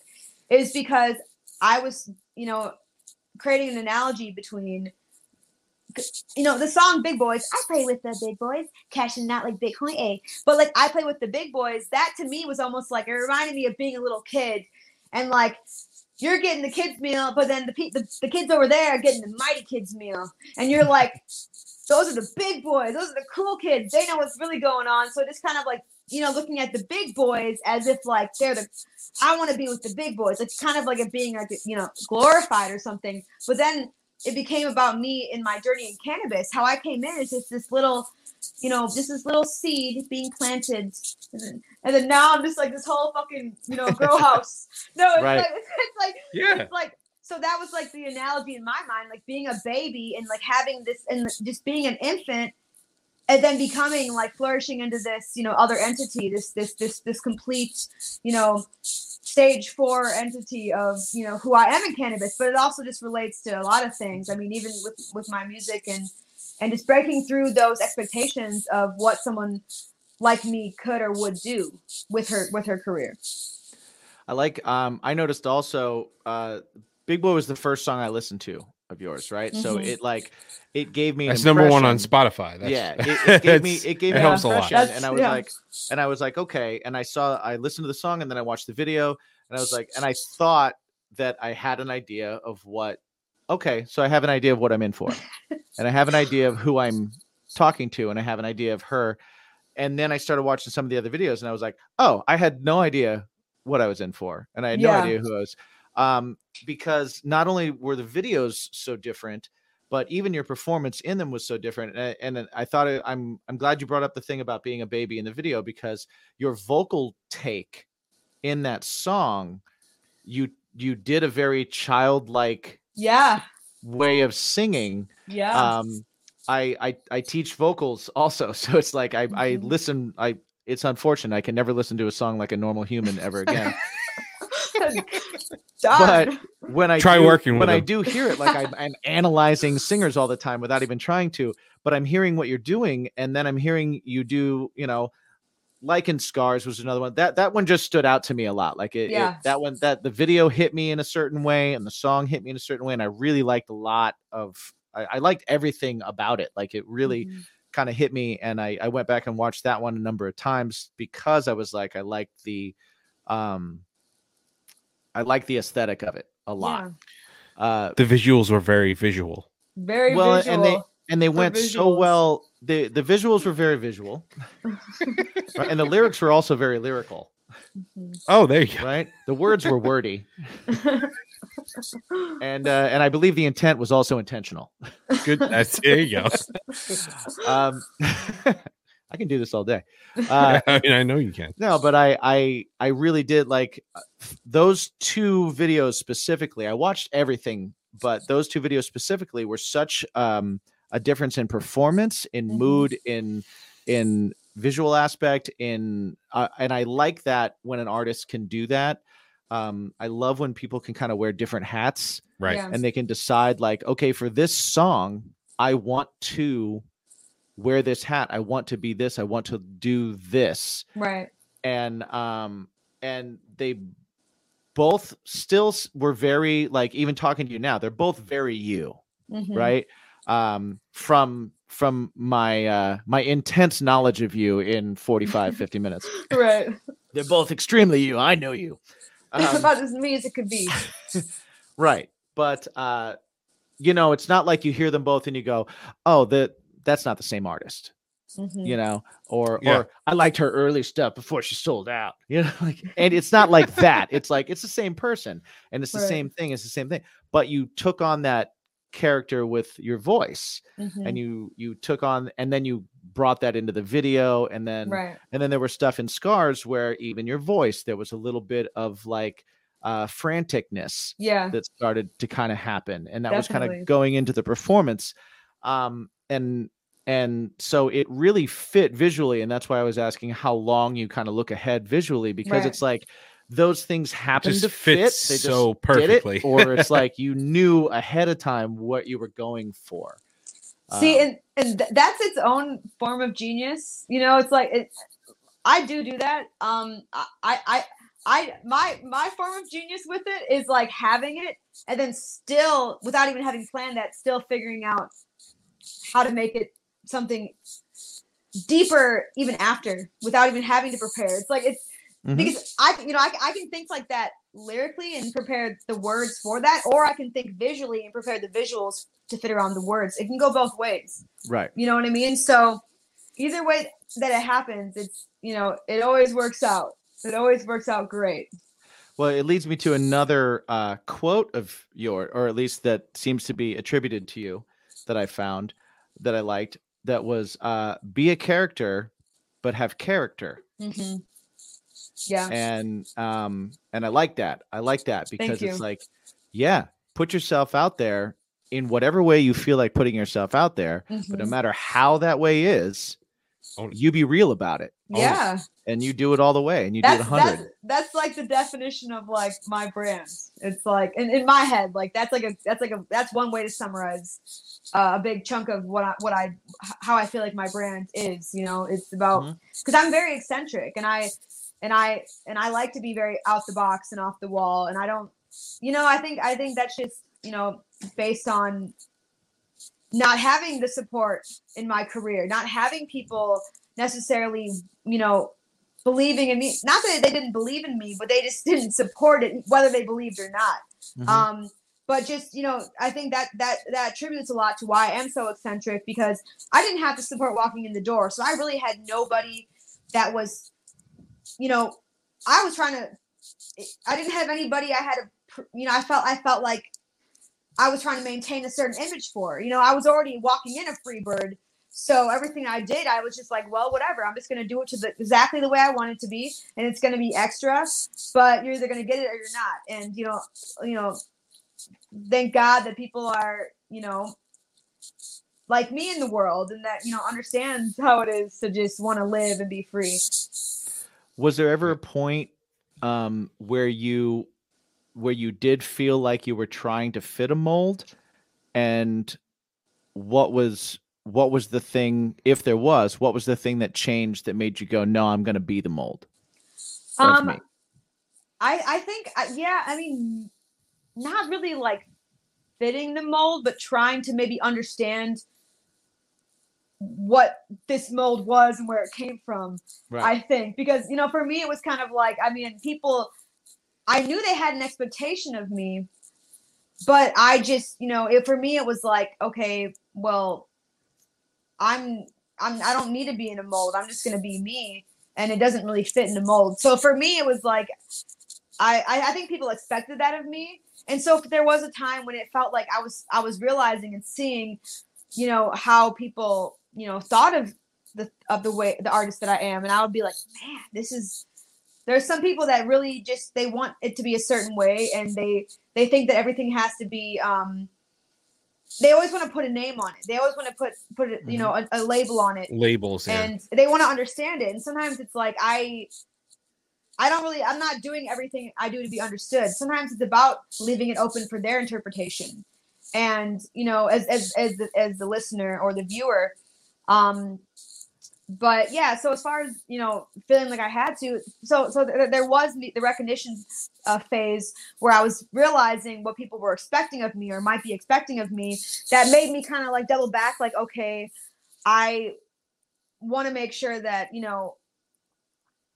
is because I was you know creating an analogy between. You know the song "Big Boys." I play with the big boys, cashing out like Bitcoin. A, but like I play with the big boys. That to me was almost like it reminded me of being a little kid, and like you're getting the kids meal, but then the, pe- the the kids over there are getting the mighty kids meal, and you're like, those are the big boys, those are the cool kids. They know what's really going on. So just kind of like you know looking at the big boys as if like they're the I want to be with the big boys. It's kind of like it being like you know glorified or something. But then it became about me in my journey in cannabis. How I came in is just this little, you know, just this little seed being planted, and then, and then now I'm just like this whole fucking you know grow *laughs* house. No, it's Right. like *laughs* it's like Yeah. it's like so that was like the analogy in my mind, like being a baby and like having this and just being an infant and then becoming like flourishing into this, you know, other entity, this this this this complete, you know, stage four entity of, you know, who I am in cannabis, but it also just relates to a lot of things. I mean, even with with my music and and just breaking through those expectations of what someone like me could or would do with her with her career. I like. Um, I noticed also. Uh, Big Boy was the first song I listened to of yours, right? So Mhm. it like it gave me. an That's number one on Spotify. That's, yeah, it, it *laughs* gave me it gave it me helps an a lot. impression, and I was yeah. like, and I was like, okay, and I saw, I listened to the song, and then I watched the video, and I was like, and I thought that I had an idea of what, okay, so I have an idea of what I'm in for, *laughs* and I have an idea of who I'm talking to, and I have an idea of her, and then I started watching some of the other videos, and I was like, oh, I had no idea what I was in for, and I had no idea who I was, um, because not only were the videos so different but even your performance in them was so different and, and i thought it, i'm i'm glad you brought up the thing about being a baby in the video because your vocal take in that song you you did a very childlike Yeah. way of singing Yeah. um I, I i teach vocals also *laughs* so it's like i i Mhm. listen i it's unfortunate i can never listen to a song like a normal human ever again. *laughs* but when I Try do, working with when I him. do hear it, like I'm, I'm analyzing singers all the time without even trying to, but I'm hearing what you're doing, and then I'm hearing you do, you know, like in Scars was another one. That that one just stood out to me a lot. Like it, it- that one that the video hit me in a certain way, and the song hit me in a certain way, and I really liked a lot of. I, I liked everything about it. Like it really Mhm. kind of hit me and I, I went back and watched that one a number of times because I was like I liked the um I like the aesthetic of it a lot. Yeah. Uh the visuals were very visual. Very Well, visual. and they- and they The went so well the the visuals were very visual *laughs* right? and the lyrics were also very lyrical Mhm. Oh, there you go. right the words were wordy *laughs* and uh and I believe the intent was also intentional Good. That's there you go. *laughs* um I can do this all day *laughs* uh *laughs* I mean, I know you can. No, but I I I really did like uh, those two videos specifically. I watched everything but those two videos specifically were such um, a difference in performance, in Mhm. mood, in in visual aspect, in uh, and I like that when an artist can do that. Um, I love when people can kind of wear different hats Right. Yeah. and they can decide like, okay, for this song, I want to wear this hat. I want to be this. I want to do this Right. and um and they both still were very like even talking to you now they're both very you Mhm. right um from from my uh my intense knowledge of you in 45 50 minutes *laughs* Right. they're both extremely you i know you *laughs* It's Um, about as me as it could be. *laughs* right but uh you know it's not like you hear them both and you go oh that that's not the same artist Mhm. you know or Yeah. or i liked her early stuff before she sold out *laughs* you know like and it's not like that *laughs* it's like it's the same person and it's the Right. same thing it's the same thing but you took on that character with your voice Mhm. and you you took on and then you brought that into the video and then right. and then there were stuff in scars where even your voice there was a little bit of like uh franticness Yeah. that started to kind of happen and that was kind of going into the performance um and and so it really fit visually and that's why i was asking how long you kind of look ahead visually because Right. it's like those things happen Just to fit fits they just so perfectly. it, or it's *laughs* like you knew ahead of time what you were going for See, Um, and and th- that's its own form of genius. You know, it's like it. I do do that. Um, I, I, I, I, my my form of genius with it is like having it, and then still, without even having planned that, still figuring out how to make it something deeper even after, without even having to prepare. It's like it's Mhm. because I, can- you know, I, I can think like that lyrically and prepare the words for that, or I can think visually and prepare the visuals to fit around the words. It can go both ways. right You know what I mean? So either way that it happens, it's you know, it always works out. It always works out great. Well, it leads me to another uh, quote of your, or at least that seems to be attributed to you, that I found that I liked. That was uh, "Be a character, but have character," Mm-hmm. Yeah. and um, and I like that. I like that because it's like, yeah, put yourself out there in whatever way you feel like putting yourself out there, but no Mhm. matter how that way is. You be real about it, Yeah. and you do it all the way, and you do it That's, a that's hundred. that's like the definition of like my brand. It's like in, in my head, like that's like a that's like a that's one way to summarize uh, a big chunk of what I what I how I feel like my brand is. You know, it's about Mhm. because I'm very eccentric and I and I and I like to be very out the box and off the wall and I don't you know I think I think that's just you know based on not having the support in my career not having people necessarily you know believing in me. Not that they didn't believe in me but they just *laughs* didn't support it whether they believed or not. Mhm. um but just you know i think that that that attributes a lot to why i am so eccentric because i didn't have the support walking in the door. So i really had nobody that was you know i was trying to i didn't have anybody. I had pr- you know i felt i felt like i was trying to maintain a certain image for you know i was already walking in a free bird so everything i did i was just like well whatever i'm just going to do it to the, exactly the way i want it to be and it's going to be extra but you're either going to get it or you're not and you know you know thank god that people are you know like me in the world and that you know understands how it is to just want to live and be free. Was there ever a point um where you where you did feel like you were trying to fit a mold and what was what was the thing if there was what was the thing that changed that made you go no i'm going to be the mold. Um me. I i think uh, yeah i mean not really like fitting the mold but trying to maybe understand what this mold was and where it came from I think because you know for me it was kind of like I mean people I knew they had an expectation of me but I just you know it for me it was like okay well I'm I'm I don't need to be in a mold. I'm just going to be me and it doesn't really fit in a mold. So for me it was like I, I I think people expected that of me. And so there was a time when it felt like I was I was realizing and seeing you know how people you know thought of the of the way the artist that I am, and I would be like, man, this is there's some people that really just they want it to be a certain way and they they think that everything has to be um they always want to put a name on it. They always want to put put it you know a, a label on it. Labels. Yeah. and they want to understand it. And sometimes it's like i i don't really i'm not doing everything i do to be understood. Sometimes it's about leaving it open for their interpretation. And you know as as as the, as the listener or the viewer um but yeah so as far as you know feeling like i had to so so th- there was the the recognition uh, phase where i was realizing what people were expecting of me or might be expecting of me that made me kind of like double back like okay i want to make sure that you know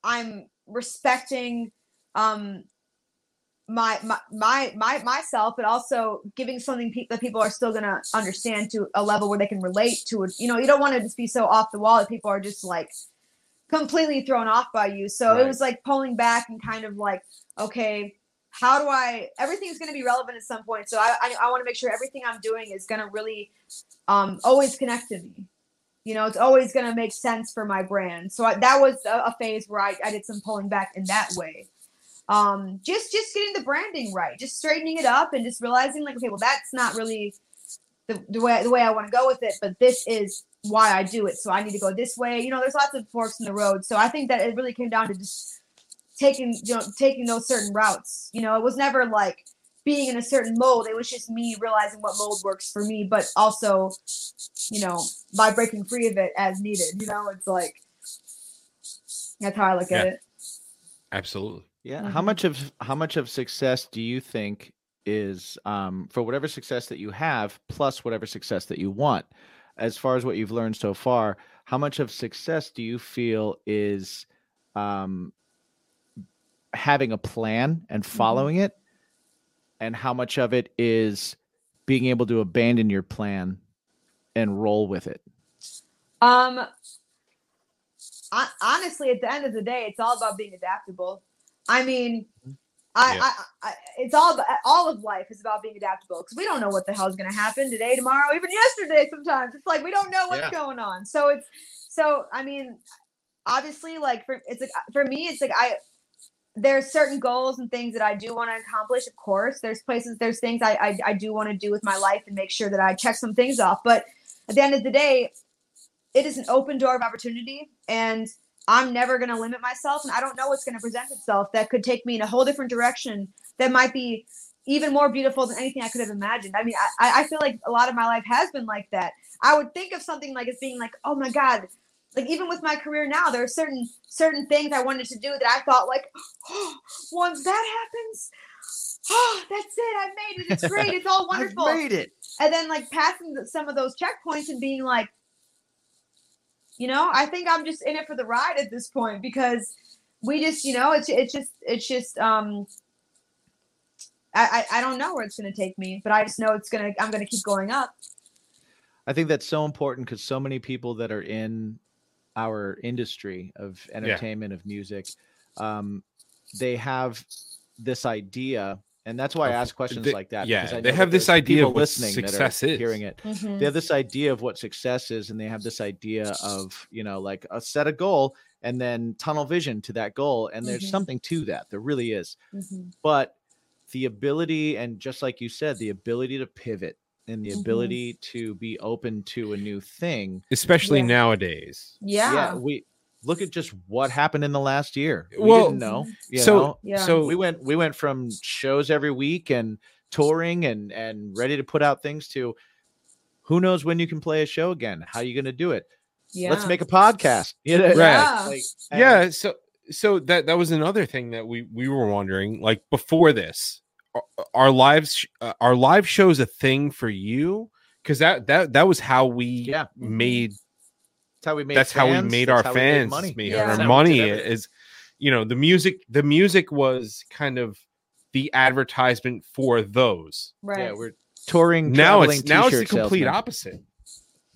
i'm respecting um my my my, my myself but also giving something pe- that people are still going to understand to a level where they can relate to it. You know you don't want to just be so off the wall that people are just like completely thrown off by you. So it was like pulling back and kind of like okay how do i everything's going to be relevant at some point. So i i, I want to make sure everything i'm doing is going to really um always connect to me. You know it's always going to make sense for my brand. So I, that was a, a phase where I, I did some pulling back in that way um just just getting the branding right just straightening it up and just realizing like okay well that's not really the, the way the way i want to go with it but this is why i do it so i need to go this way. You know there's lots of forks in the road so i think that it really came down to just taking you know taking those certain routes. You know it was never like being in a certain mold it was just me realizing what mold works for me but also you know by breaking free of it as needed you know it's like that's how i look at it. Absolutely. Yeah. How Mhm. much of how much of success do you think is um, for whatever success that you have, plus whatever success that you want? As far as what you've learned so far, how much of success do you feel is um, having a plan and following it, and how much of it is being able to abandon your plan and roll with it? Um, I, honestly, at the end of the day, it's all about being adaptable. I mean, I, Yeah. I, I, it's all about all of life is about being adaptable because we don't know what the hell is going to happen today, tomorrow, even yesterday. Sometimes it's like we don't know what's Yeah. going on. So it's so I mean, obviously, like for it's like for me, it's like I there's certain goals and things that I do want to accomplish. Of course, there's places, there's things I I, I do want to do with my life and make sure that I check some things off. But at the end of the day, it is an open door of opportunity, and I'm never going to limit myself. And I don't know what's going to present itself that could take me in a whole different direction that might be even more beautiful than anything I could have imagined. I mean, I, I feel like a lot of my life has been like that. I would think of something like as being like, oh my God, like even with my career now, there are certain certain things I wanted to do that I thought like, oh, *gasps* once that happens, *gasps* oh, that's it, I made it. It's great. It's all *laughs* wonderful. I've made it. and then like passing some of those checkpoints and being like, you know, I think I'm just in it for the ride at this point because we just, you know, it's it's just it's just um. I, I, I don't know where it's going to take me, but I just know it's going to, I'm going to keep going up. I think that's so important because so many people that are in our industry of entertainment of music, um, they have this idea, and that's why I ask questions they- like that. yeah, because I they have this idea of what listening success is. hearing it. Mm-hmm. They have this idea of what success is, and they have this idea of you know like a set a goal and then tunnel vision to that goal, and there's Mhm. something to that. There really is Mm-hmm. but the ability and just like you said the ability to pivot and the Mhm. ability to be open to a new thing Especially Yeah. nowadays. Yeah. we look at just what happened in the last year we Well, didn't know you so know? Yeah. so we went we went from shows every week and touring and and ready to put out things to who knows when you can play a show again how are you going to do it Yeah. let's make a podcast *laughs* you know Right. Yeah. like, yeah so so that that was another thing that we we were wondering like before this our, are lives sh- uh, are live shows a thing for you because that that that was how we Yeah. made that's how we made that's how we made that's our how we made fans money Yeah. our That's how we did money is you know the music the music was kind of the advertisement for those right. yeah we're *laughs* touring now it's traveling now it's the complete salesmen. opposite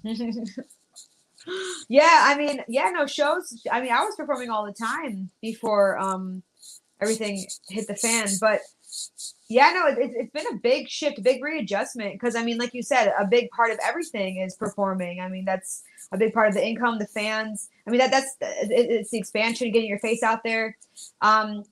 *laughs* yeah, I mean, yeah, no shows. I mean, I was performing all the time before um everything hit the fan, but yeah, no, it, it's it's been a big shift, a big readjustment. Because I mean, like you said, a big part of everything is performing. I mean, that's a big part of the income, the fans. I mean, that that's it, it's the expansion, getting your face out there. Um,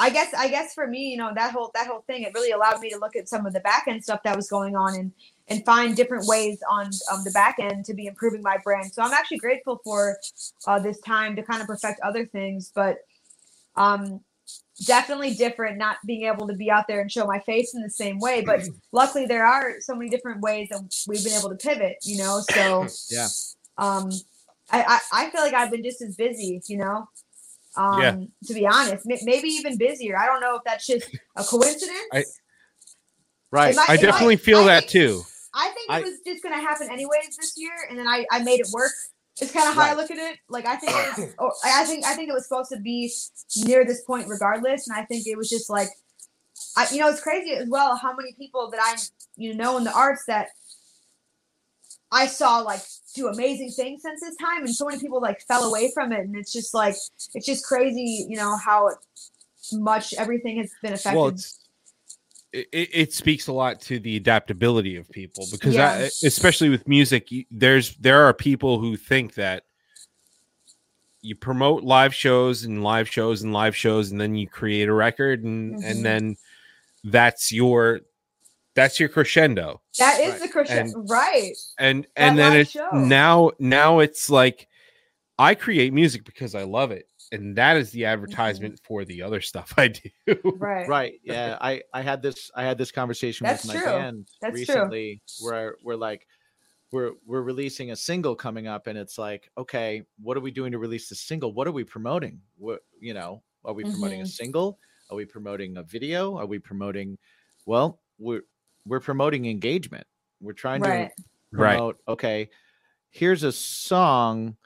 I guess I guess for me, you know, that whole that whole thing, it really allowed me to look at some of the back end stuff that was going on and and find different ways on um, the back end to be improving my brand. So I'm actually grateful for uh, this time to kind of perfect other things, but um, definitely different not being able to be out there and show my face in the same way. But *clears throat* luckily, there are so many different ways that we've been able to pivot. You know, so Yeah. Um, I, I I feel like I've been just as busy. You know. Um, Yeah. to be honest, May- maybe even busier. I don't know if that's just a coincidence. I- Right. I might- definitely feel I that think- too. I think it was just gonna happen anyways this year, and then I, I made it work. It's kind of how I look at it. Like I think, it was, *coughs* or I think I think it was supposed to be near this point regardless, and I think it was just like, I you know it's crazy as well how many people that I you know in the arts that I saw like do amazing things since this time, and so many people like fell away from it, and it's just like it's just crazy, you know how much everything has been affected. Well, it, it speaks a lot to the adaptability of people because Yeah. I, especially with music, there's there are people who think that you promote live shows and live shows and live shows, and then you create a record, and Mhm. and then that's your that's your crescendo. that is right. the crescendo, right? and and then it's show. now now it's like I create music because I love it, and that is the advertisement for the other stuff *laughs* I do. Right. right yeah i i had this i had this conversation That's with my true. band That's true. recently where we're like we're we're releasing a single coming up and it's like okay what are we doing to release the single what are we promoting what you know are we promoting a Mhm. single are we promoting a video are we promoting well we're we're promoting engagement we're trying Right. to Right. promote okay here's a song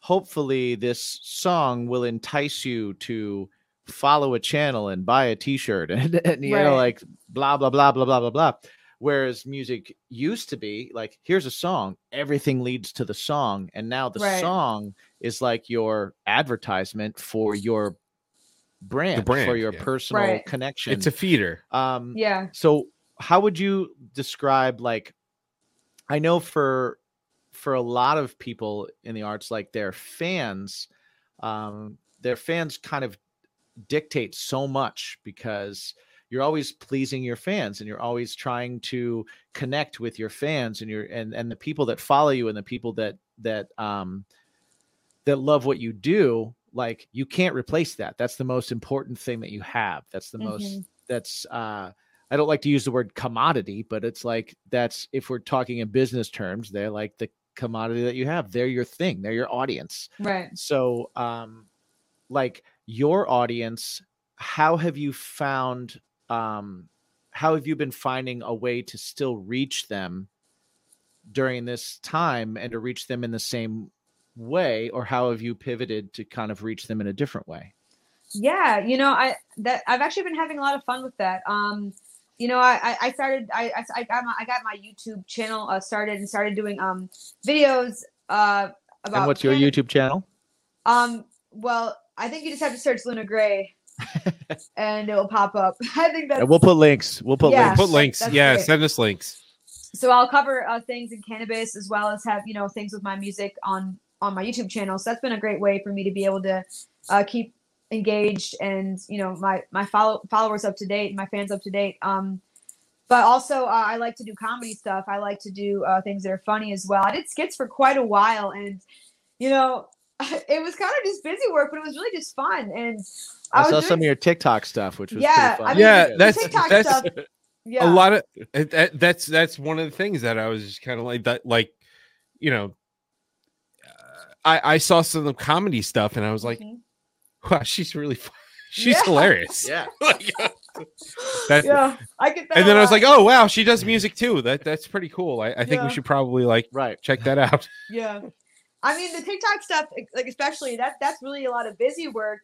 hopefully this song will entice you to follow a channel and buy a t-shirt *laughs* and, and you know like blah blah blah blah blah blah blah whereas music used to be like here's a song everything leads to the song and now the Right. song is like your advertisement for your brand, for your yeah. personal Right. connection It's a feeder. um Yeah. so how would you describe like I know for for a lot of people in the arts like their fans um their fans kind of dictate so much because you're always pleasing your fans and you're always trying to connect with your fans and your and and the people that follow you and the people that that um that love what you do like you can't replace that that's the most important thing that you have that's the most Mhm. that's uh I don't like to use the word commodity, but it's like that's if we're talking in business terms, they're like the commodity that you have. They're your thing, they're your audience. Right. So um like your audience, how have you found um how have you been finding a way to still reach them during this time and to reach them in the same way or how have you pivoted to kind of reach them in a different way? Yeah. You know, I that I've actually been having a lot of fun with that. Um, you know, I I- I started I I, I got my I got my YouTube channel uh, started and started doing um videos uh about and what's your Canada- YouTube channel? Um, well, I think you just have to search Luna Gray *laughs* and it will pop up. *laughs* I think that And we'll put links. We'll put Yeah. links. Put links. that's yeah, great. send us links. so I'll cover uh, things in cannabis as well as have you know things with my music on on my YouTube channel. So that's been a great way for me to be able to uh, keep engaged and you know my my follow followers up to date, my fans up to date. Um, but also uh, I like to do comedy stuff. I like to do uh, things that are funny as well. I did skits for quite a while, and you know *laughs* it was kind of just busy work, but it was really just fun. And I, was saw doing- some of your TikTok stuff, which was Yeah, pretty I mean, yeah, that's TikTok that's stuff, *laughs* yeah, a lot of that, that- that's that's one of the things that I was just kind of like that like you know uh, I I saw some of the comedy stuff and I was like Mhm. *laughs* wow she's really fun. *laughs* she's Yeah. hilarious yeah. *laughs* Like, that- yeah, I get that. and then I was like oh wow she does music too that that's pretty cool I, I think Yeah. we should probably like Right. check that out Yeah. I mean the TikTok stuff, like especially that that's really a lot of busy work.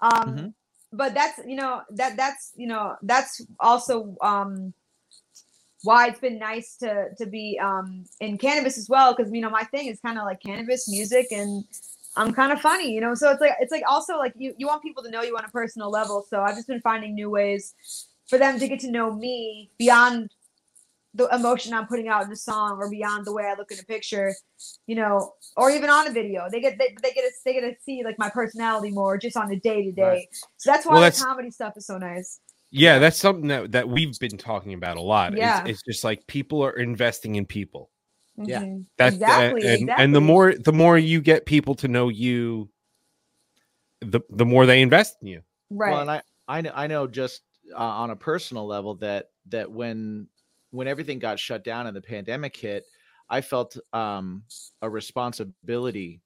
Um Mhm. but that's you know, that that's you know, that's also um why it's been nice to to be um in cannabis as well because you know my thing is kind of like cannabis music and I'm kind of funny you know so it's like it's like also like you you want people to know you on a personal level so I've just been finding new ways for them to get to know me beyond the emotion I'm putting out in the song or beyond the way I look in a picture, you know, or even on a video. They get they, they get to they get to see like my personality more just on a day to day. So that's why Well, the that's- comedy stuff is so nice. Yeah, that's something that, that we've been talking about a lot. It's- Yeah. It's, just like people are investing in people. Yeah. Mhm. That's exactly, and, exactly. and the more the more you get people to know you, the the more they invest in you. right. Well, and I, I know, I know just uh, on a personal level that that when when everything got shut down and the pandemic hit, I felt um, a responsibility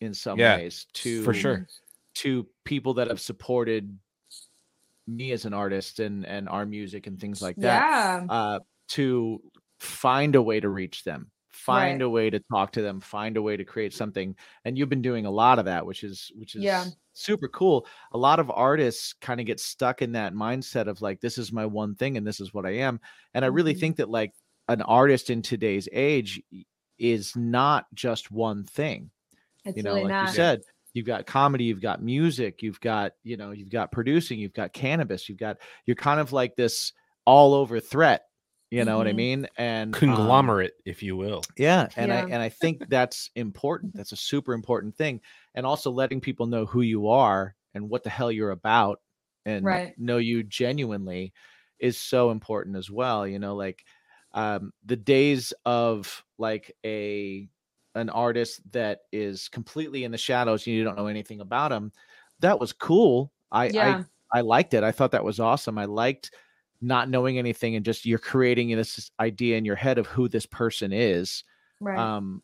in some Yeah, ways to For sure. to people that have supported me as an artist and and our music and things like that. yeah. Uh, to find a way to reach them, find Right. a way to talk to them, find a way to create something. And you've been doing a lot of that, which is which is Yeah. super cool. A lot of artists kind of get stuck in that mindset of like, this is my one thing and this is what I am. And I really Mhm. think that like an artist in today's age is not just one thing. It's you know, really like not. you said, you've got comedy, you've got music, you've got, you know, you've got producing, you've got cannabis, you've got, you're kind of like this all over threat. You know what I Mhm. mean? And um, Conglomerate, if you will. yeah, and I and I think that's important. That's a super important thing, and also letting people know who you are and what the hell you're about, and Right. know you genuinely is so important as well. You know, like um, the days of like a an artist that is completely in the shadows and you don't know anything about him. That was cool. I Yeah. I I liked it. I thought that was awesome. I liked not knowing anything and just you're creating this idea in your head of who this person is right. um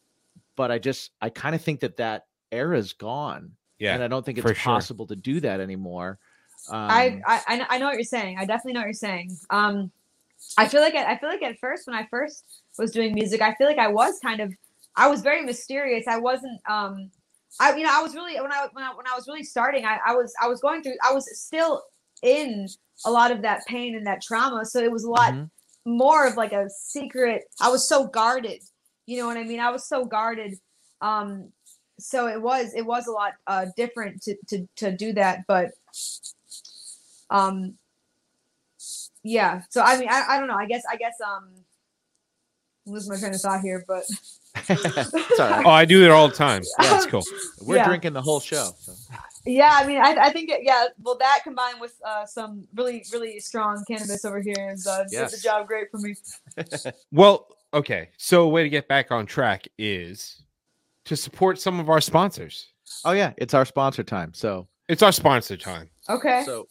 but i just i kind of think that that era's gone Yeah. and i don't think for it's sure. possible to do that anymore um, I, I I I know what you're saying. I definitely know what you're saying. Um, I feel like at, I feel like at first when I first was doing music, I feel like I was kind of I was very mysterious. I wasn't um I you know I was really when I when I when I was really starting, I, I was I was going through I was still in a lot of that pain and that trauma. So it was a lot Mhm. more of like a secret. I was so guarded. You know what I mean? I was so guarded. Um, so it was it was a lot uh, different to, to to do that, but um, yeah. So I mean, I, I don't know. I guess I guess um, I'm losing my train of thought here, but *laughs* it's Oh, I do it all the time. *laughs* That's cool. we're Yeah. drinking the whole show so. Yeah. I mean, I, I think it, yeah. Well, that combined with uh, some really really strong cannabis over here is uh, did the job great for me. *laughs* Well, okay. So a way to get back on track is to support some of our sponsors. oh yeah it's our sponsor time so It's our sponsor time. Okay. so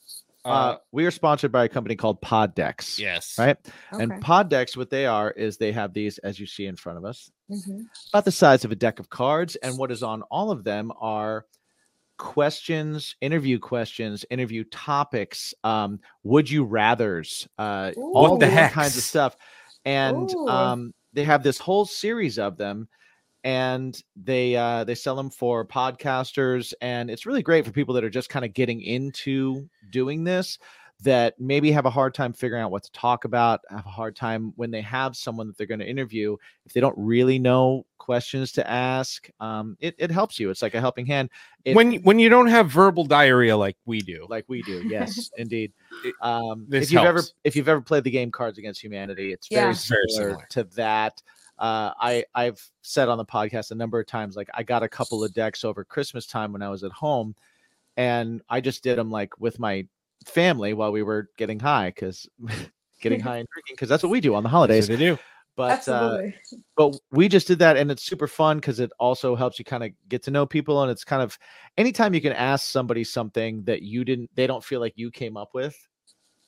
Uh, uh, we are sponsored by a company called PodDecks yes. right okay. and PodDecks what they are is they have these as you see in front of us Mhm. about the size of a deck of cards. And what is on all of them are questions, interview questions, interview topics, um, would you rather's, uh, all What the different kinds of stuff. And Ooh. um, they have this whole series of them. And they uh, they sell them for podcasters, and it's really great for people that are just kind of getting into doing this that maybe have a hard time figuring out what to talk about, have a hard time when they have someone that they're going to interview, if they don't really know questions to ask, um, it, it helps you. It's like a helping hand. It- when when you don't have verbal diarrhea like we do. like we do, yes, *laughs* indeed. It- Um, this if you've ever if you've ever played the game Cards Against Humanity, it's Yeah. very It's very similar, similar. to that. Uh, I I've said on the podcast a number of times, like I got a couple of decks over Christmas time when I was at home, and I just did them like with my family while we were getting high because *laughs* getting high and *laughs* drinking because that's what we do on the holidays. what they do. But uh, but we just did that and it's super fun because it also helps you kind of get to know people and it's kind of anytime you can ask somebody something that you didn't they don't feel like you came up with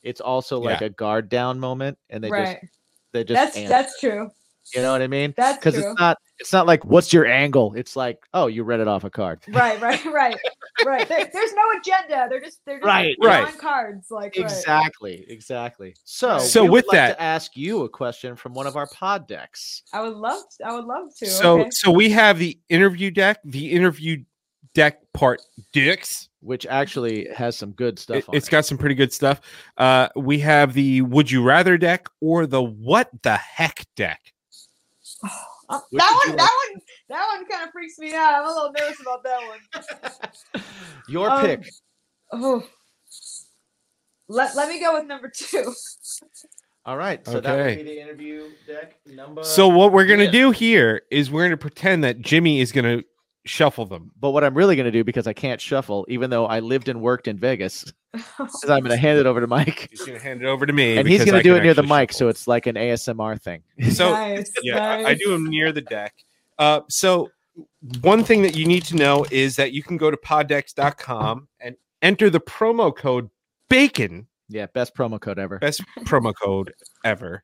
it's also like Yeah. a guard down moment and they right. just they just That's answer, that's true. You know what i mean That's because it's not it's not like what's your angle it's like oh you read it off a card *laughs* right, right, right, right. There, there's no agenda. They're just they're just Right, drawing right. cards. Like right. exactly exactly so So we would with like that- to ask you a question from one of our pod decks I would love. I would love to. So okay. so we have the interview deck, the interview deck part dicks. which actually has some good stuff It, on has it. got some pretty good stuff. Uh, we have the would you rather deck or the what the heck deck. Which that one, that one, that one kind of freaks me out. I'm a little nervous about that one. *laughs* your Um, pick Oh, let, let me go with number two. All right. So that would Okay. be the interview deck number. So what we're gonna yeah. do here is we're gonna pretend that Jimmy is gonna shuffle them. But what I'm really going to do, because I can't shuffle, even though I lived and worked in Vegas, is I'm going to hand it over to Mike. He's gonna hand it over to me, and he's going to do it near the actually mic, so it's like an ASMR thing. so *laughs* nice, yeah, I- I do them near the deck. Uh, so one thing that you need to know is that you can go to poddecks.com and enter the promo code BACON, Yeah, best promo code ever. best promo code ever.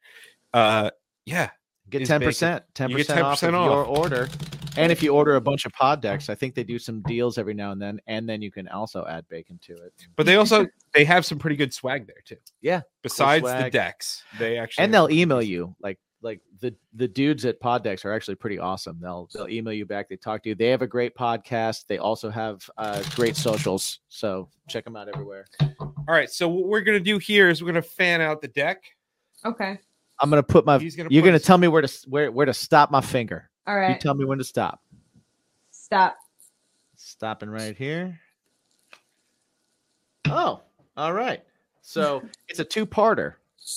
Uh, yeah, Get ten percent, ten You get percent off of 10% your order. And if you order a bunch of PodDecks, I think they do some deals every now and then, and then you can also add bacon to it. but they also they have some pretty good swag there too. Yeah, Besides the decks, they actually and they'll email you like like the the dudes at PodDecks are actually pretty awesome. They'll they'll email you back. They talk to you. They have a great podcast. They also have uh, great socials. So check them out everywhere. All right, so what we're gonna do here is we're gonna fan out the deck. Okay. I'm gonna put my. Gonna You're gonna tell me where to where where to stop my finger. All You tell me when to stop. Stop. Stopping right here. Oh, all right. So *laughs* it's a two-parter.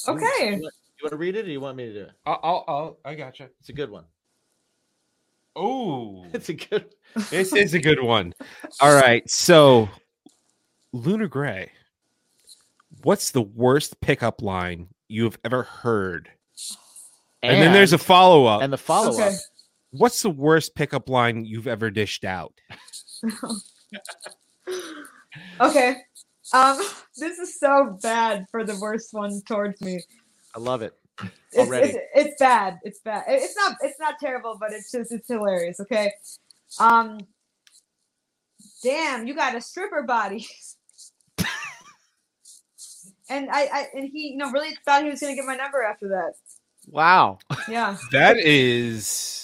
Okay. You want, you want to read it, or you want me to do it? I'll, I'll, I'll I gotcha. It's a good one. Oh, *laughs* It's a good. *laughs* this is a good one. All right, so Luna Grey, what's the worst pickup line you've ever heard? And, then there's a follow up. and the follow-up. Okay. What's the worst pickup line you've ever dished out? *laughs* Okay. Um, *laughs* this is so bad for the worst one towards me. I love it. It's, Already. it's, it's bad. It's bad. It's not. It's not terrible, but it's just it's hilarious. Okay. Um. Damn, you got a stripper body. *laughs* and I, I and he, you know, really thought he was gonna get my number after that. Wow. Yeah. That is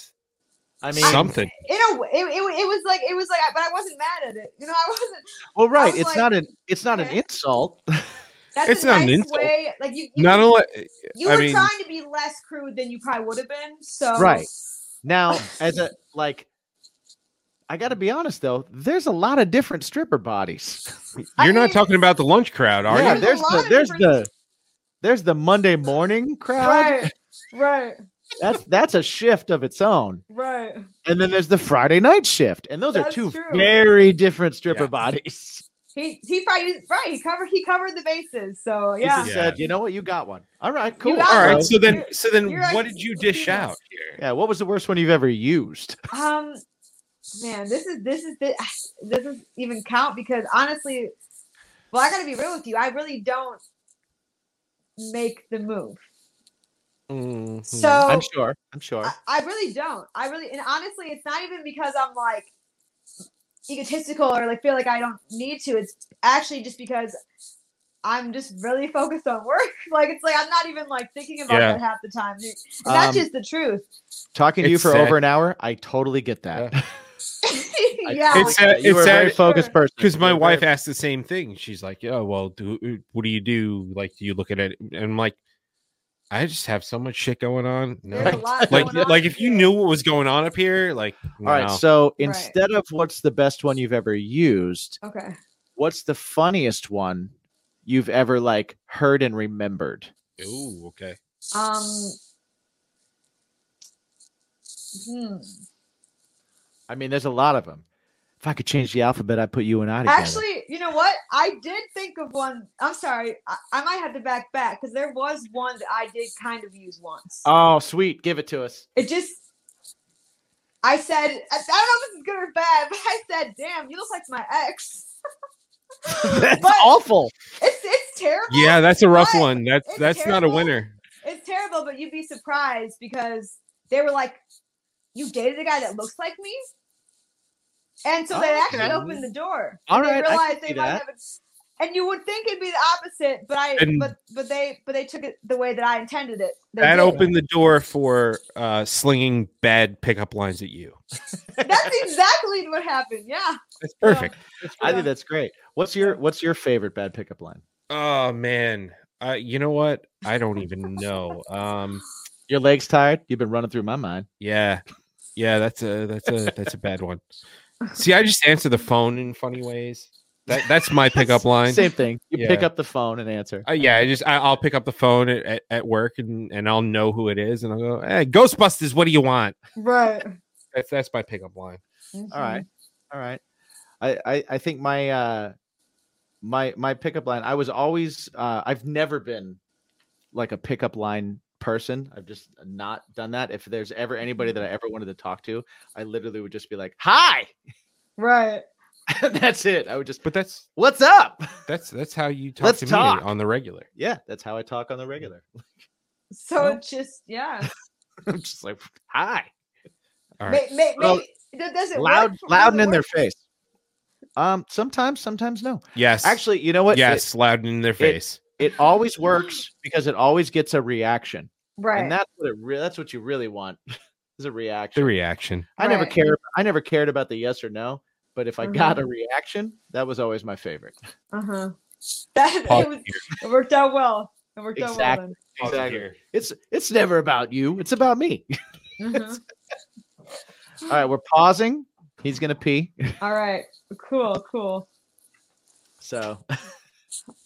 I mean, something. In a way, it, it, it was like it was like, but I wasn't mad at it. You know, I wasn't. well, right. was It's like, not an. It's not an insult. *laughs* That's It's a not an insult. way. Like you, you, Not only you I were mean- trying to be less crude than you probably would have been. So Right. Now, *laughs* as a like, I got to be honest though. There's a lot of different stripper bodies. *laughs* You're not mean- talking about the lunch crowd, are yeah, you? There's there's the there's different- the there's the Monday morning crowd. Right. Right. That's that's a shift of its own. Right. And then there's the Friday night shift, and those are two true. very different stripper Yeah. bodies. He he probably right. He covered he covered the bases. So He yeah. just said, you know what, you got one. All right, cool. got All right, one. so then so then you're what right. did you dish Yes. out here? Yeah, what was the worst one you've ever used? Um, man, this is this is *sighs* this doesn't even count because honestly, well, I got to be real with you. I really don't make the move. Mhm. So I'm sure. I'm sure. I, I really don't. I really, and honestly, it's not even because I'm like egotistical or like feel like I don't need to. It's actually just because I'm just really *laughs* focused on work. *laughs* Like it's like I'm not even like thinking about Yeah. that half the time. And that's Um, just the truth. Talking to you for sad. over an hour, I totally get that. yeah. *laughs* It's sad- you were a very sad- focused person. because my wife very- asked the same thing. She's like, "Yeah, well, do what do you do? Like, do you look at it?" And I'm like, "I just have so much shit going on. No, There's a like, on like if you knew what was going on up here, like, All right, no. so Right. instead of what's the best one you've ever used, Okay. what's the funniest one you've ever like heard and remembered? Ooh, okay. Um. Hmm. I mean, there's a lot of them. If I could change the alphabet, I'd put you and I together. Actually, you know what? I did think of one. I'm sorry. I, I might have to back back because there was one that I did kind of use once. oh, sweet, give it to us. it just. I said, I, I don't know if this is good or bad, but I said, "Damn, you look like my ex." *laughs* That's But- awful. It's it's terrible. Yeah, that's a rough one. That's it's that's not a winner. It's terrible, but you'd be surprised because they were like, "You dated a guy that looks like me," and so they Oh, actually okay. opened the door. All they right, I can realized see they might that. have. A, and you would think it'd be the opposite, but I And- but but they but they took it the way that I intended it. They That did. opened the door for uh, slinging bad pickup lines at you. *laughs* That's exactly what happened. Yeah. That's perfect. I Yeah. think that's great. What's your What's your favorite bad pickup line? Oh man, uh, you know what? I don't even know. Um, Your legs tired? You've been running through my mind. yeah, yeah, that's a that's a that's a bad one. See, I just answer the phone in funny ways. That, that's my pickup *laughs* line. Same thing. You pick up the phone and answer. Uh, yeah, I just I, I'll pick up the phone at, at, at work and, and I'll know who it is and I'll go, "Hey, Ghostbusters, what do you want?" Right. That's that's my pickup line. All right. All right. I, I I think my uh my my pickup line. I was always uh I've never been like a pickup line person. I've just not done that. If there's ever anybody that I ever wanted to talk to, I literally would just be like, "Hi." Right. *laughs* that's it. I would just, But that's "What's up?" *laughs* that's that's how you talk Let's to talk. me on the regular. Yeah, that's how I talk on the regular. *laughs* So Well- just yeah. I'm just like, "Hi." All right. May, may, Well, maybe- th- does it Loud work loud and it in their face. Um sometimes, sometimes no. Yes. Actually, you know what? It- yes, loud in their face. It always works *gasps* because it always gets a reaction. Right. and that's what it re- that's what you really want *laughs* is a reaction. the reaction. I never Right. cared. I never cared about the yes or no, but if I got Mhm. a reaction, that was always my favorite. uh huh. *laughs* That Pause it, was, it worked out well. It worked Exactly. out well Exactly. It's it's never about you. It's about me. then. Mhm. *laughs* All right, we're pausing. He's gonna pee. All right. Cool. Cool. So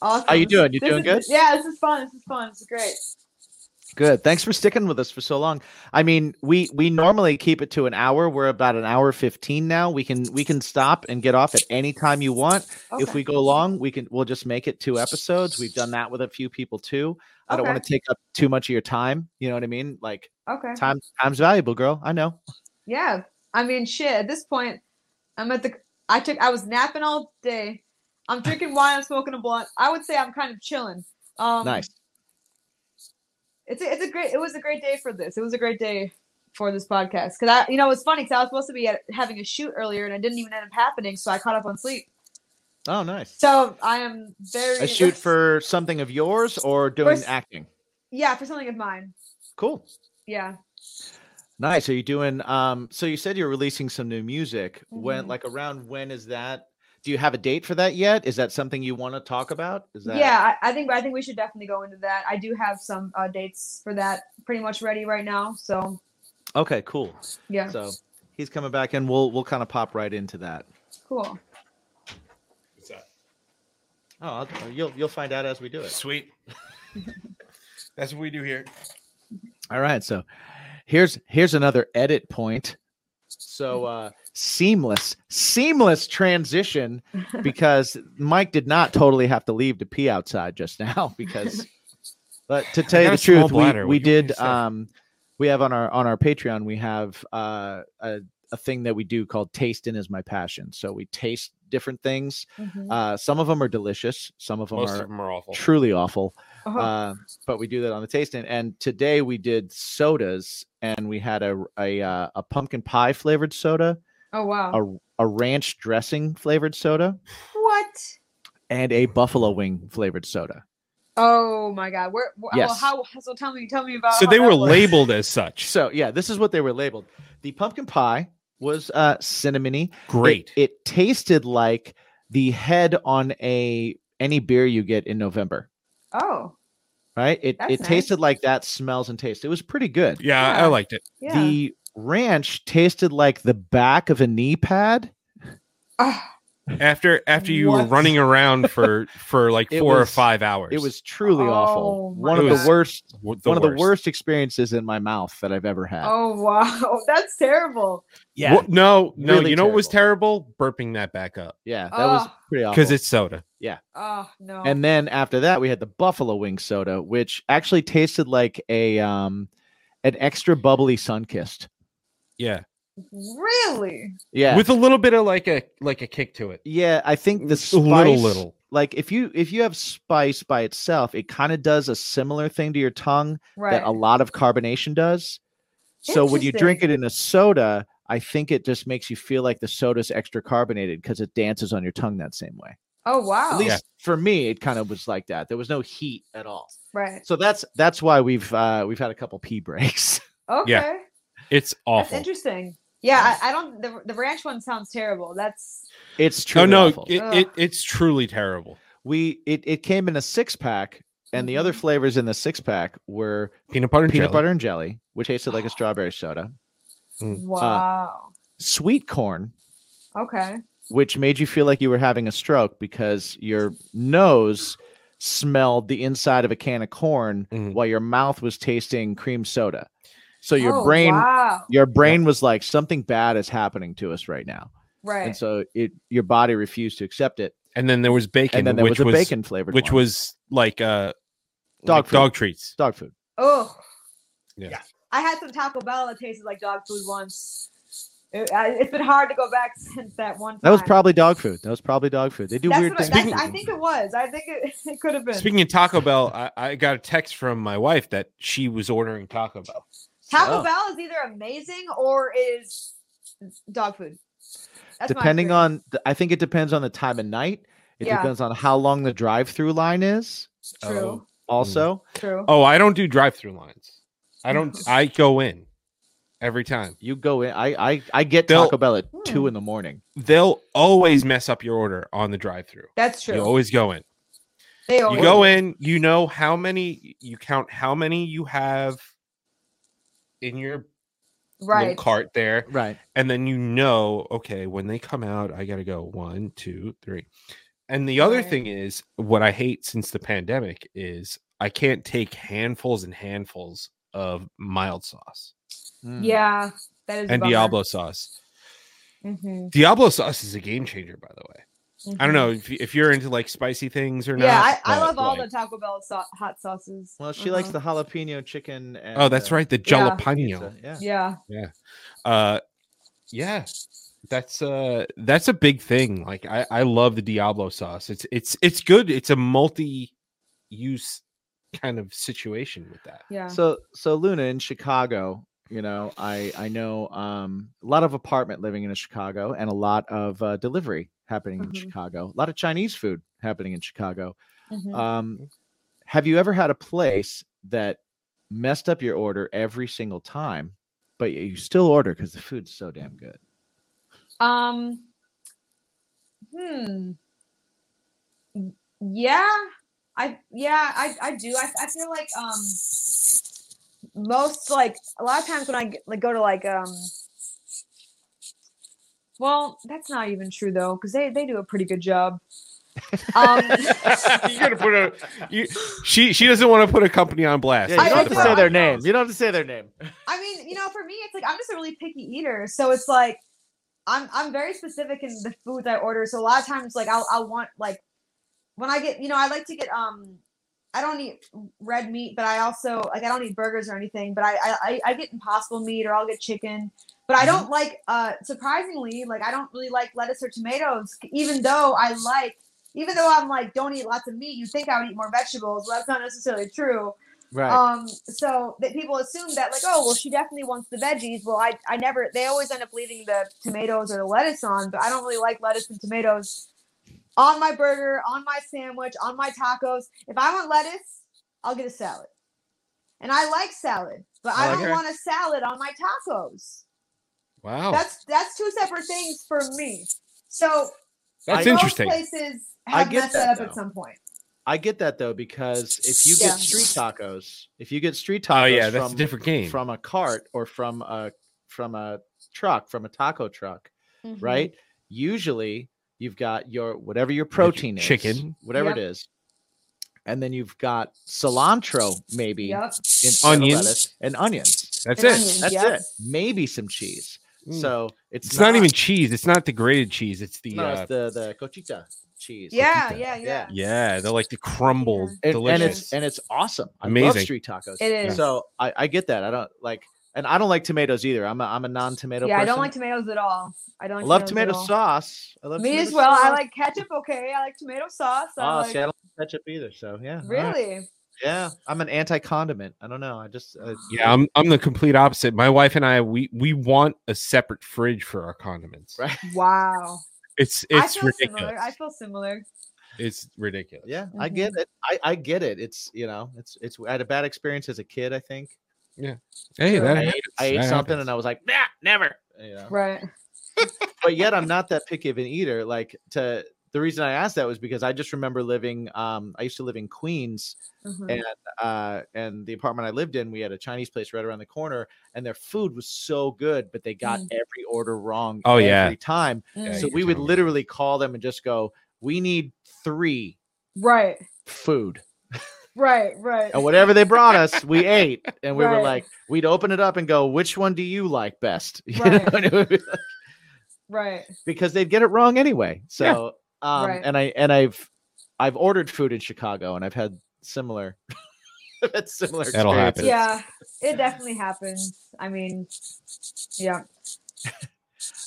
Awesome. How you doing? You This doing is- good? Yeah, this is fun. This is fun. This is great. good. Thanks for sticking with us for so long. I mean, we we normally keep it to an hour. We're about an hour fifteen now. We can we can stop and get off at any time you want. If we go long, we can we'll just make it two episodes. We've done that with a few people too. I don't want to take up too much of your time. You know what I mean? Like Okay. time time's valuable, girl. I know. Yeah. I mean, shit. At this point, I'm at the. I took. I was napping all day. I'm drinking wine. I'm smoking a blunt. I would say I'm kind of chilling. Um, Nice. It's a, it's a great. It was a great day for this. It was a great day for this podcast because I, you know, it's funny because I was supposed to be at, having a shoot earlier and it didn't even end up happening, so I caught up on sleep. Oh, nice. So I am very A shoot for something of yours or doing s- acting. yeah for something of mine. Cool. Yeah. Nice. Are you doing um so you said you're releasing some new music. When Mhm. like around when is that? Do you have a date for that yet? Is that something you want to talk about? Is that Yeah, I, I think I think we should definitely go into that. I do have some uh, dates for that pretty much ready right now. So Okay, cool. yeah, So he's coming back and we'll we'll kind of pop right into that. cool. What's that? Oh, I'll, you'll you'll find out as we do it. Sweet. *laughs* That's what we do here. All right, so here's here's another edit point. So uh seamless seamless transition because Mike did not totally have to leave to pee outside just now *laughs* because but to tell you the truth we, bladder. we What do you want me did um we have on our on our Patreon we have uh a, a thing that we do called tasting is my passion. So we taste different things. Mhm. Uh some of them are delicious, some of them Most are of them are awful. truly awful Uh-huh. uh, but we do that on the tasting. And today we did sodas, and we had a a, uh, a pumpkin pie flavored soda, oh wow. a a ranch dressing flavored soda, what? and a buffalo wing flavored soda. Oh my god. Where? wh- Well, Yes. how? So tell me. Tell me about. So how they were was. labeled as such. So yeah, this is what they were labeled. The pumpkin pie was uh, cinnamony. Great. It, tasted like the head on a any beer you get in November. Oh Right? It That's it nice. tasted like that smells and taste. It was pretty good. yeah, I liked it. yeah. The ranch tasted like the back of a knee pad. Ah, After after you were running around for *laughs* for like It four or five hours. It was truly Oh awful. One of It the worst w- one of the worst experiences in my mouth that I've ever had. oh wow. *laughs* That's terrible. yeah. Wha- no, no. really you know what was terrible? Burping that back up Yeah, that was Oh. pretty awful. because it's soda. Yeah. Oh no. and then after that we had the buffalo wing soda, which actually tasted like a um an extra bubbly sun kissed. Yeah, really. Yeah. with a little bit of like a like a kick to it. yeah, I think the a spice, little little. like if you if you have spice by itself, it kind of does a similar thing to your tongue Right. that a lot of carbonation does. So when you drink it in a soda, I think it just makes you feel like the soda's extra carbonated because it dances on your tongue that same way. oh wow. At least for me, it kind of was like that. There was no heat at all. right. So that's that's why we've uh we've had a couple pee breaks. *laughs* Okay. It's awful. That's interesting. Yeah, I, I don't. The, the ranch one sounds terrible. That's It's true. Oh true. no, awful. it, it it's truly terrible. we it, it came in a six pack, and the other Mhm. flavors in the six pack were Peanut butter and peanut jelly. butter and jelly, which tasted like a *gasps* strawberry soda, Mm. wow. sweet corn, okay. which made you feel like you were having a stroke because your nose smelled the inside of a can of corn Mhm. while your mouth was tasting cream soda. So your Oh, brain Wow. your brain was like something bad is happening to us right now. Right. And so it your body refused to accept it. And then there was bacon, And then there which was a bacon flavored which one. was like uh Dog like food. dog treats. dog food. oh. Yeah. I had some Taco Bell that tasted like dog food once. It, it's been hard to go back *laughs* since that one. Time. That was probably dog food. That was probably dog food. They do That's weird what I, things. that's, I think it was. I think it, *laughs* it could have been. Speaking of Taco Bell, I, I got a text from my wife that she was ordering Taco Bell. Taco Oh. Bell is either amazing or is dog food. That's depending on I think it depends on the time of night. It Yeah. depends on how long the drive-through line is. true, Also, true. Oh, I don't do drive-through lines. I don't. I go in every time. you go in. I I, I get They'll- Taco Bell at two Hmm. in the morning. They'll always mess up your order on the drive-through. That's true. You always go in. they You go in. You know how many. You count how many you have in your little right. cart there, Right. and then you know, okay, when they come out, I gotta go one, two, three. And the other Right. thing is, what I hate since the pandemic is I can't take handfuls and handfuls of mild sauce Mm. Yeah, that is and bummer. Diablo sauce. Mhm, Diablo sauce is a game changer, by the way. I don't know if, you- if you're into like spicy things or not. Yeah, I, I but, love all like- the Taco Bell sau- hot sauces. Well, she likes Mhm. the jalapeno chicken. And, Oh, that's right, the Yeah. jalapeno. pizza. Yeah. Yeah, Uh, yeah, that's uh that's a big thing. Like I I love the Diablo sauce. It's it's it's good. It's a multi-use kind of situation with that. yeah. So so Luna in Chicago, you know, I I know um a lot of apartment living in Chicago and a lot of uh, delivery happening in Mhm. Chicago. A lot of Chinese food happening in Chicago. Mhm. Um have you ever had a place that messed up your order every single time, but you still order because the food's so damn good? Um. Hmm. Yeah, I yeah I I do. I I feel like um most like a lot of times when I get, like go to like um. Well, that's not even true though, because they they do a pretty good job. *laughs* Um, you gotta put a you, she she doesn't want to put a company on blast. Yeah, I- you don't I have to know, say their name. You don't have to say their name. I mean, you know, for me, it's like I'm just a really picky eater, so it's like I'm I'm very specific in the foods I order. So a lot of times, like I'll I'll want like when I get, you know, I like to get um I don't eat red meat, but I also like I don't eat burgers or anything, but I I I- I get Impossible meat or I'll get chicken. But I don't like uh surprisingly like I don't really like lettuce or tomatoes, even though I like even though I'm like don't eat lots of meat. You think I would eat more vegetables? Well, that's not necessarily true. Right. Um, so that people assume that like, oh, well, she definitely wants the veggies. Well, I, I never. They always end up leaving the tomatoes or the lettuce on, but I don't really like lettuce and tomatoes on my burger, on my sandwich, on my tacos. If I want lettuce, I'll get a salad, and I like salad, but I, I like don't want a salad on my tacos. Wow, That's that's two separate things for me. So that's interesting. Most places I have get messed that, that up though. at some point. I get that though because if you Yeah. get street tacos, if you get street tacos Oh yeah, that's from, a different game. from a cart or from a from a truck, from a taco truck, Mhm. right? Usually you've got your whatever your protein is, chicken. whatever Yep. it is. And then you've got cilantro, maybe Yep. instead Onions. lettuce, and onions. that's And it. onions. That's Yep. it. Maybe some cheese. Mm. So it's, It's not, even cheese. It's not the grated cheese. It's the no, uh, it's the the Cotija cheese. Yeah, Cotija. yeah, yeah. yeah, they're like the crumbled, and, and delicious. it's and it's awesome. I love Amazing. street tacos. It is. So I, I get that. I don't like, and I don't like tomatoes either. I'm a I'm a non-tomato. yeah, I don't like tomatoes at all. I don't. I love tomato sauce. I love Me as well. I like ketchup. Okay, I like tomato sauce. I Oh, like, see, I don't like ketchup either. So yeah, all right. really. Yeah, I'm an anti-condiment. I don't know. I just uh, yeah, I'm I'm the complete opposite. My wife and I we we want a separate fridge for our condiments. right. Wow. *laughs* It's I it's feel ridiculous. similar. I feel similar. It's ridiculous. Yeah, I get Mm-hmm. it. I, I get it. It's you know, it's it's. I had a bad experience as a kid. I think Yeah. Hey, True. that I ate. I ate That something happens. and I was like, nah, never. You know. Right. But yet I'm not that picky of an eater. Like to the reason I asked that was because I just remember living. Um, I used to live in Queens, Mhm. and uh, and the apartment I lived in, we had a Chinese place right around the corner, and their food was so good, but they got Mm. every order wrong. Oh, yeah. every time. Mm. so we would tell me. literally call them and just go, "We need three right, food." right, right. And whatever they brought us, we *laughs* ate, and we were like, we'd open it up and go, "Which one do you like best?" *laughs* You Right. know, and it would be like- right. because they'd get it wrong anyway. So, um, Right. and I and I've I've ordered food in Chicago, and I've had similar. *laughs* I've similar. That'll happen. Yeah, it definitely happens. I mean, yeah.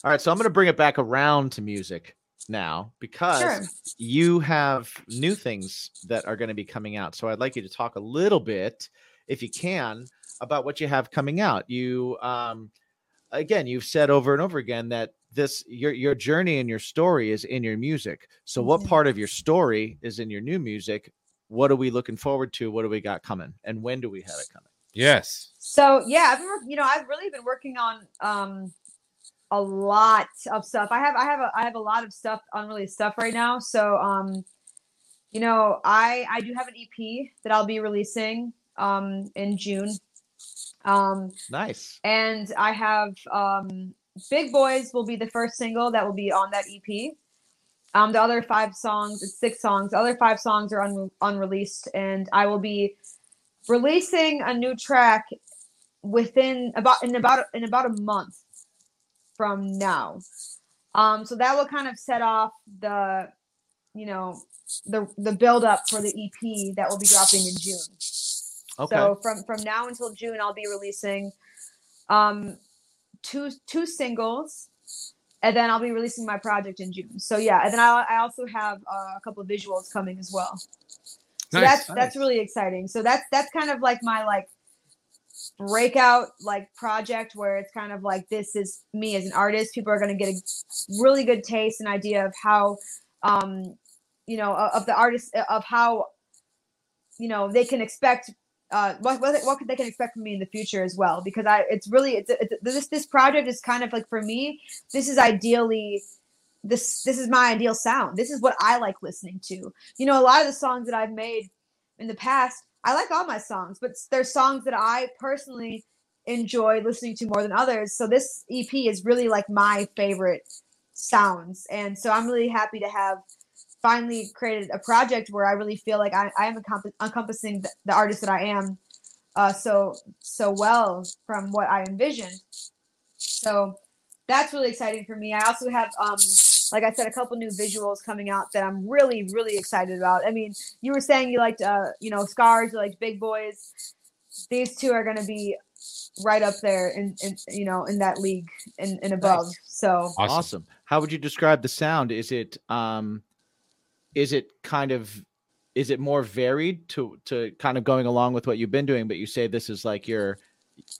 All right, so I'm going to bring it back around to music now because Sure. you have new things that are going to be coming out. So I'd like you to talk a little bit, if you can, about what you have coming out. You, um, again, you've said over and over again that this your your journey and your story is in your music. So what part of your story is in your new music? What are we looking forward to? What do we got coming? And when do we have it coming? Yes. So yeah, I've been, you know, I've really been working on um a lot of stuff. I have I have a I have a lot of stuff unreleased stuff right now. So um, you know, I I do have an EP that I'll be releasing um in June. Um, Nice. and I have um Big Boys will be the first single that will be on that EP. Um, the other five songs, it's six songs. The other five songs are un- unreleased, and I will be releasing a new track within about in about in about a month from now. Um, so that will kind of set off the, you know, the the build up for the EP that will be dropping in June. Okay. So from from now until June, I'll be releasing um two two singles, and then I'll be releasing my project in June. So yeah, and then I I also have uh, a couple of visuals coming as well. So Nice. that's that's really exciting. So that's that's kind of like my like breakout like project where it's kind of like this is me as an artist. People are going to get a really good taste and idea of how um you know of the artist of how you know they can expect uh, what what what they can expect from me in the future as well because I it's really it's, it's this this project is kind of like for me this is ideally this this is my ideal sound. This is what I like listening to. You know a lot of the songs that I've made in the past I like all my songs but there's songs that I personally enjoy listening to more than others. So this EP is really like my favorite sounds. And so I'm really happy to have finally created a project where I really feel like I, I am encomp- encompassing the, the artist that I am uh, so so well from what I envisioned. So that's really exciting for me. I also have, um, like I said, a couple new visuals coming out that I'm really really excited about. I mean, you were saying you liked, uh, you know, Scars, you liked Big Boys. These two are going to be right up there in, in you know in that league and, and above. Nice. So Awesome. awesome. How would you describe the sound? Is it um is it kind of is it more varied to to kind of going along with what you've been doing, but you say this is like your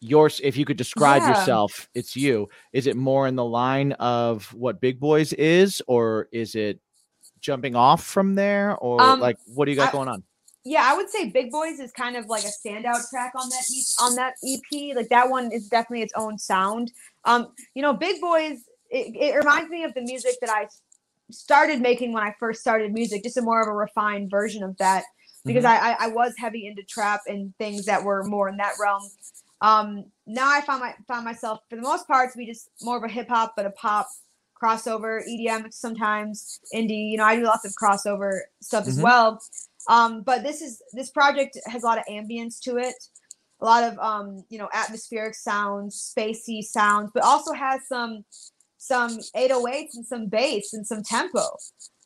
yours if you could describe Yeah. yourself, it's you. Is it more in the line of what Big Boys is, or is it jumping off from there? Or Um, like what do you got I- going on? yeah, I would say Big Boys is kind of like a standout track on that on that EP. Like that one is definitely its own sound. Um, you know, Big Boys it, it reminds me of the music that I started making when I first started music, just a more of a refined version of that because I, I I was heavy into trap and things that were more in that realm. Um, now I found my found myself for the most part to be just more of a hip hop, but a pop crossover, EDM sometimes, indie. You know, I do lots of crossover stuff as Mhm. well. Um, but this is this project has a lot of ambience to it, a lot of um, you know, atmospheric sounds, spacey sounds, but also has some some 808s and some bass and some tempo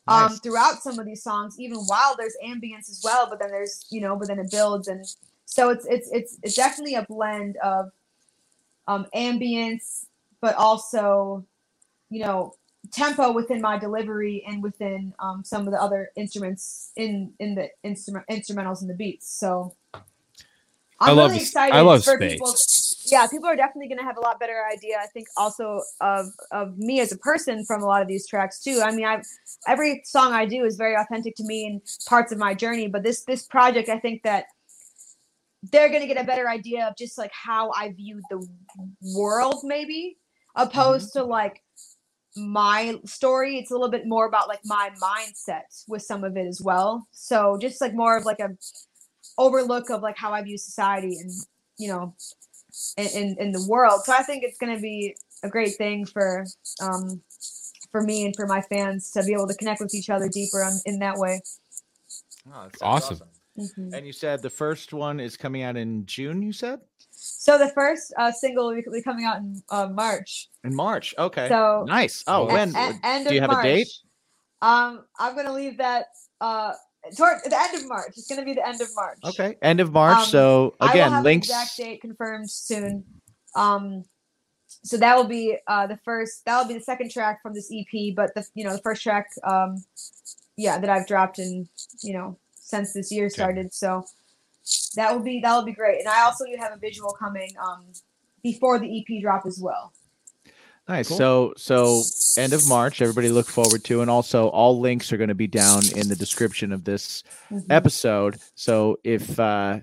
um, throughout some of these songs, even while there's ambience as well. But then there's you know, but then it builds, and so it's it's it's it's definitely a blend of um, ambience, but also you know tempo within my delivery and within um, some of the other instruments in in the instrument instrumentals and the beats. So I I'm love really excited I love for space. people. Yeah, people are definitely going to have a lot better idea. I think also of of me as a person from a lot of these tracks too. I mean, I every song I do is very authentic to me and parts of my journey. But this this project, I think that they're going to get a better idea of just like how I view the world, maybe opposed mm-hmm. to like my story. It's a little bit more about like my mindset with some of it as well. So just like more of like a overlook of like how I view society and you know in in, in the world. So I think it's going to be a great thing for um for me and for my fans to be able to connect with each other deeper on, in that way. Oh, that sounds Awesome. Mhm. And you said the first one is coming out in June. You said So the first uh, single will be- coming out in uh, March. in March. Okay, So nice. Oh, when? a- end do you of have a date? Um, I'm gonna leave that uh toward the end of March. It's gonna be the end of March. Okay, end of March. Um, so again, links. exact date confirmed soon. Um, so that will be uh the first. That will be the second track from this EP. But the you know the first track, um, yeah, that I've dropped in you know since this year started. So that will be that will be great. And I also do have a visual coming um before the EP drop as well. Nice. Cool. So so end of March. Everybody look forward to, and also all links are going to be down in the description of this Mhm. episode. So if uh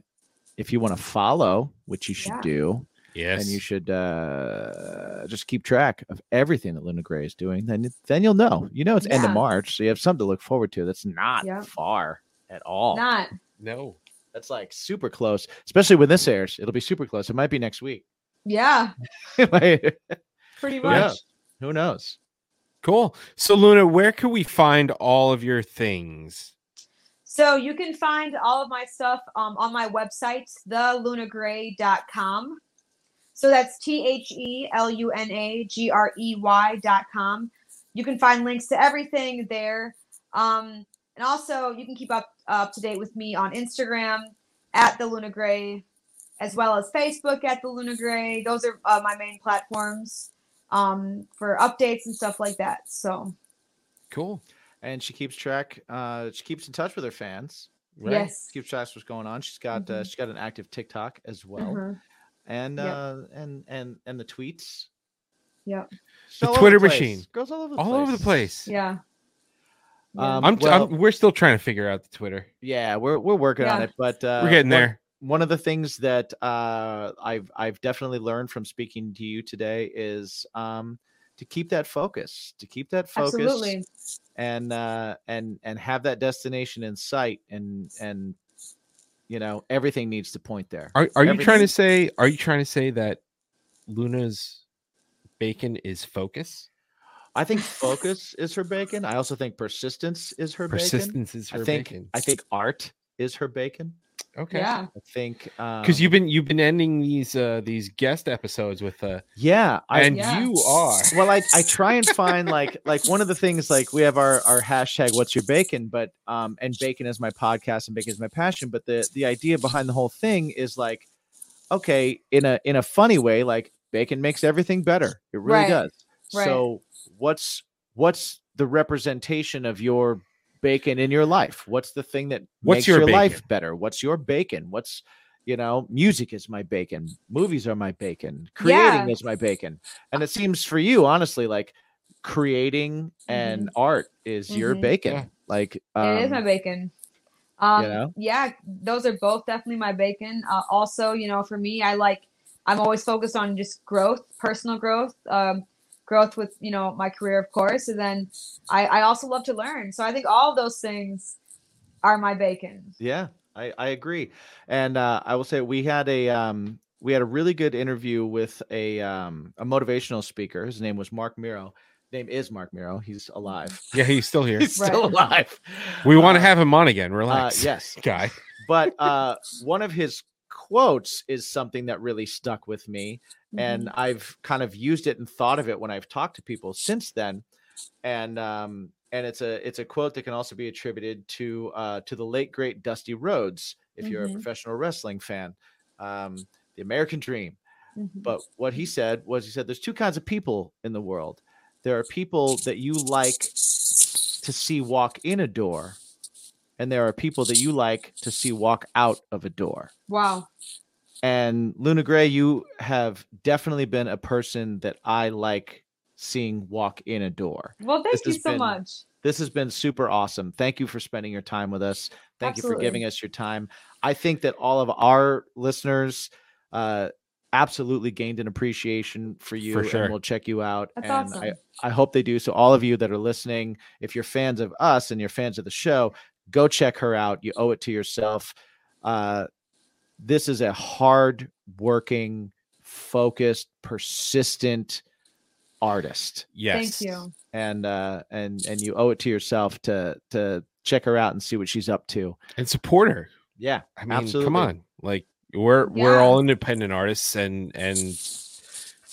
if you want to follow, which you should Yeah. do, Yes. and you should uh just keep track of everything that Luna Grey is doing, then then you'll know. You know it's end of March, so you have something to look forward to. That's not Yeah. far at all. Not no. That's like super close, especially when this airs. It'll be super close. It might be next week. yeah, *laughs* Pretty Yeah. much. Who knows? Cool. So Luna, where can we find all of your things? So you can find all of my stuff um, on my website, thelunagrey.com. So that's T H E L U N A G R E Y.com. You can find links to everything there. Um, and also, you can keep up up to date with me on Instagram at the Luna Grey, as well as Facebook at the Luna Grey. Those are uh, my main platforms um, for updates and stuff like that. So, Cool. And she keeps track. Uh, she keeps in touch with her fans. Right? yes. Keeps track of what's going on. She's got uh, Mhm. she's got an active TikTok as well, Mhm. and Yep. uh, and and and the tweets. Yep. She's The all Twitter place. machine. Girls all over the All place. over the place. Yeah. Yeah. Um, I'm, well, I'm we're still trying to figure out the Twitter. yeah, we're we're working on it, but uh, we're getting one- there. One of the things that uh, I've I've definitely learned from speaking to you today is um, to keep that focus, to keep that focus, Absolutely. and uh, and and have that destination in sight, and and you know everything needs to point there. Are are you trying to say are you trying to say that Luna's bacon is focus? I think focus is her bacon. I also think persistence is her bacon. Persistence is her I think bacon. I think art is her bacon. Okay. Yeah. I think um, Because you've been you've been ending these uh these guest episodes with uh yeah, I, and Yeah. you are *laughs* well I, I try and find like like one of the things like we have our our hashtag what's your bacon but um and bacon is my podcast and bacon is my passion but the the idea behind the whole thing is like okay in a in a funny way like bacon makes everything better it really Right. does Right. so what's what's the representation of your bacon in your life what's the thing that What's makes your your, life better what's your bacon what's you know music is my bacon movies are my bacon creating Yeah. is my bacon and it seems for you honestly like creating and art is your Mhm. bacon Yeah. like it is my um, bacon. Um, know? yeah, those are both definitely my bacon. Uh, also, you know, for me, I like, I'm always focused on just growth, personal growth, um, growth with, you know, my career, of course. And then I, I also love to learn. So I think all of those things are my bacon. Yeah, I, I agree. And uh, I will say we had a um, we had a really good interview with a um, a motivational speaker. His name was Mark Miro. Name is Mark Miro. He's alive. yeah he's still here. *laughs* He's still alive. We want to Uh, have him on again. uh, Relax. yes, *laughs* guy. but uh, one of his quotes is something that really stuck with me, and Mm-hmm. I've kind of used it and thought of it when I've talked to people since then. And um, and it's a it's a quote that can also be attributed to uh, to the late great Dusty Rhodes, if you're a Mhm. professional wrestling fan, um, the American Dream. Mhm. But what he said was he said there's two kinds of people in the world. There are people that you like to see walk in a door, and there are people that you like to see walk out of a door. Wow. And Luna Grey, you have definitely been a person that I like seeing walk in a door. Well, thank This you so been- much. This has been super awesome. Thank you for spending your time with us. Thank you for giving us your time. I think that all of our listeners, uh, absolutely gained an appreciation for you for sure. and will check you out. That's and awesome. I, I hope they do. So all of you that are listening, if you're fans of us and you're fans of the show, go check her out. You owe it to yourself. Uh, this is a hard working, focused, persistent artist. Yes. Thank you. And uh and and you owe it to yourself to to check her out and see what she's up to. And support her. Yeah. I mean, Absolutely. come on. Like we're we're all independent artists and and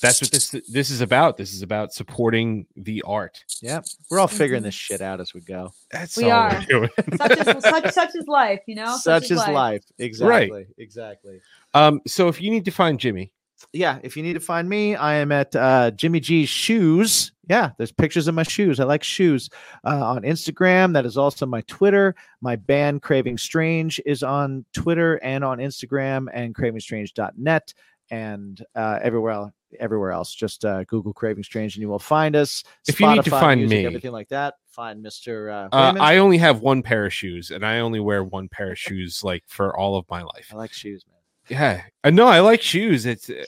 that's what this this is about. This is about supporting the art. Yeah. We're all figuring Mhm. this shit out as we go. That's We all are. we're *laughs* doing. Such is such such is life, you know. Such is life. Exactly. Exactly. Um, so if you need to find Jimmy, yeah, if you need to find me, I am at uh, Jimmy G's Shoes. Yeah, there's pictures of my shoes. I like shoes uh, on Instagram. That is also my Twitter. My band Craving Strange is on Twitter and on Instagram and cravingstrange.net and uh, everywhere else. Everywhere else, just uh, Google Craving Strange and you will find us. If you need to find music, me- everything like that, find Mister. Uh, uh, I only have one pair of shoes, and I only wear one pair of shoes like for all of my life. I like shoes, man. Yeah, I know I like shoes. It's uh,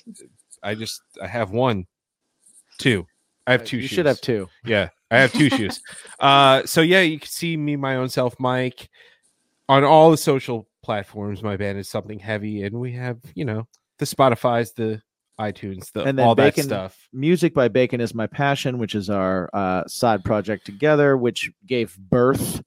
I just I have one, two. I have Uh, two. You shoes. should have two. Yeah, I have two shoes. *laughs* Uh, so yeah, you can see me, my own self, Mike, on all the social platforms. My band is something heavy, and we have you know the Spotify's, the iTunes, the And then all that Bacon- stuff. Music by Bacon is my passion, which is our uh, side project together, which gave birth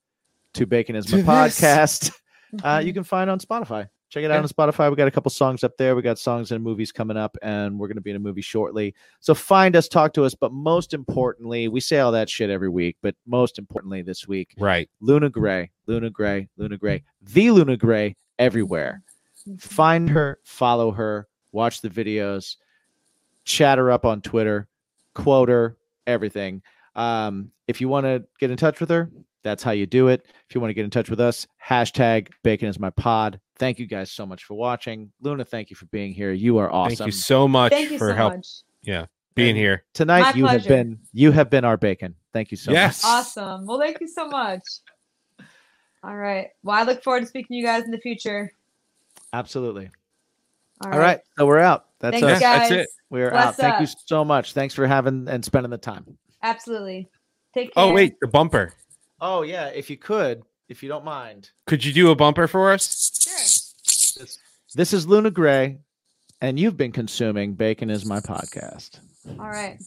to Bacon is my To podcast. Mm-hmm. *laughs* Uh, you can find on Spotify. Check it Yeah. out on Spotify. We got a couple songs up there. We got songs and movies coming up, and we're going to be in a movie shortly. So find us, talk to us. But most importantly, we say all that shit every week. But most importantly, this week, Right. Luna Grey, Luna Grey, Luna Grey, the Luna Grey everywhere. Find her, follow her, watch the videos, chat her up on Twitter, quote her, everything. Um, if you want to get in touch with her, that's how you do it. If you want to get in touch with us, hashtag bacon is my pod. Thank you guys so much for watching. Luna, thank you for being here. You are awesome. Thank you so much Thank you for so help much. being And here. Tonight My you have been you have been our bacon. Thank you so Yes. much. Awesome. Well, thank you so much. All right. Well, I look forward to speaking to you guys in the future. Absolutely. All All right. So we're out. That's Thanks, us. Guys. that's it. We're Bless out. Thank you so much. Thanks for having and spending the time. Absolutely. Take oh, care. Oh wait, the bumper. Oh yeah, if you could, if you don't mind. Could you do a bumper for us? Sure. This is Luna Grey, and you've been consuming Bacon is My Podcast. All right.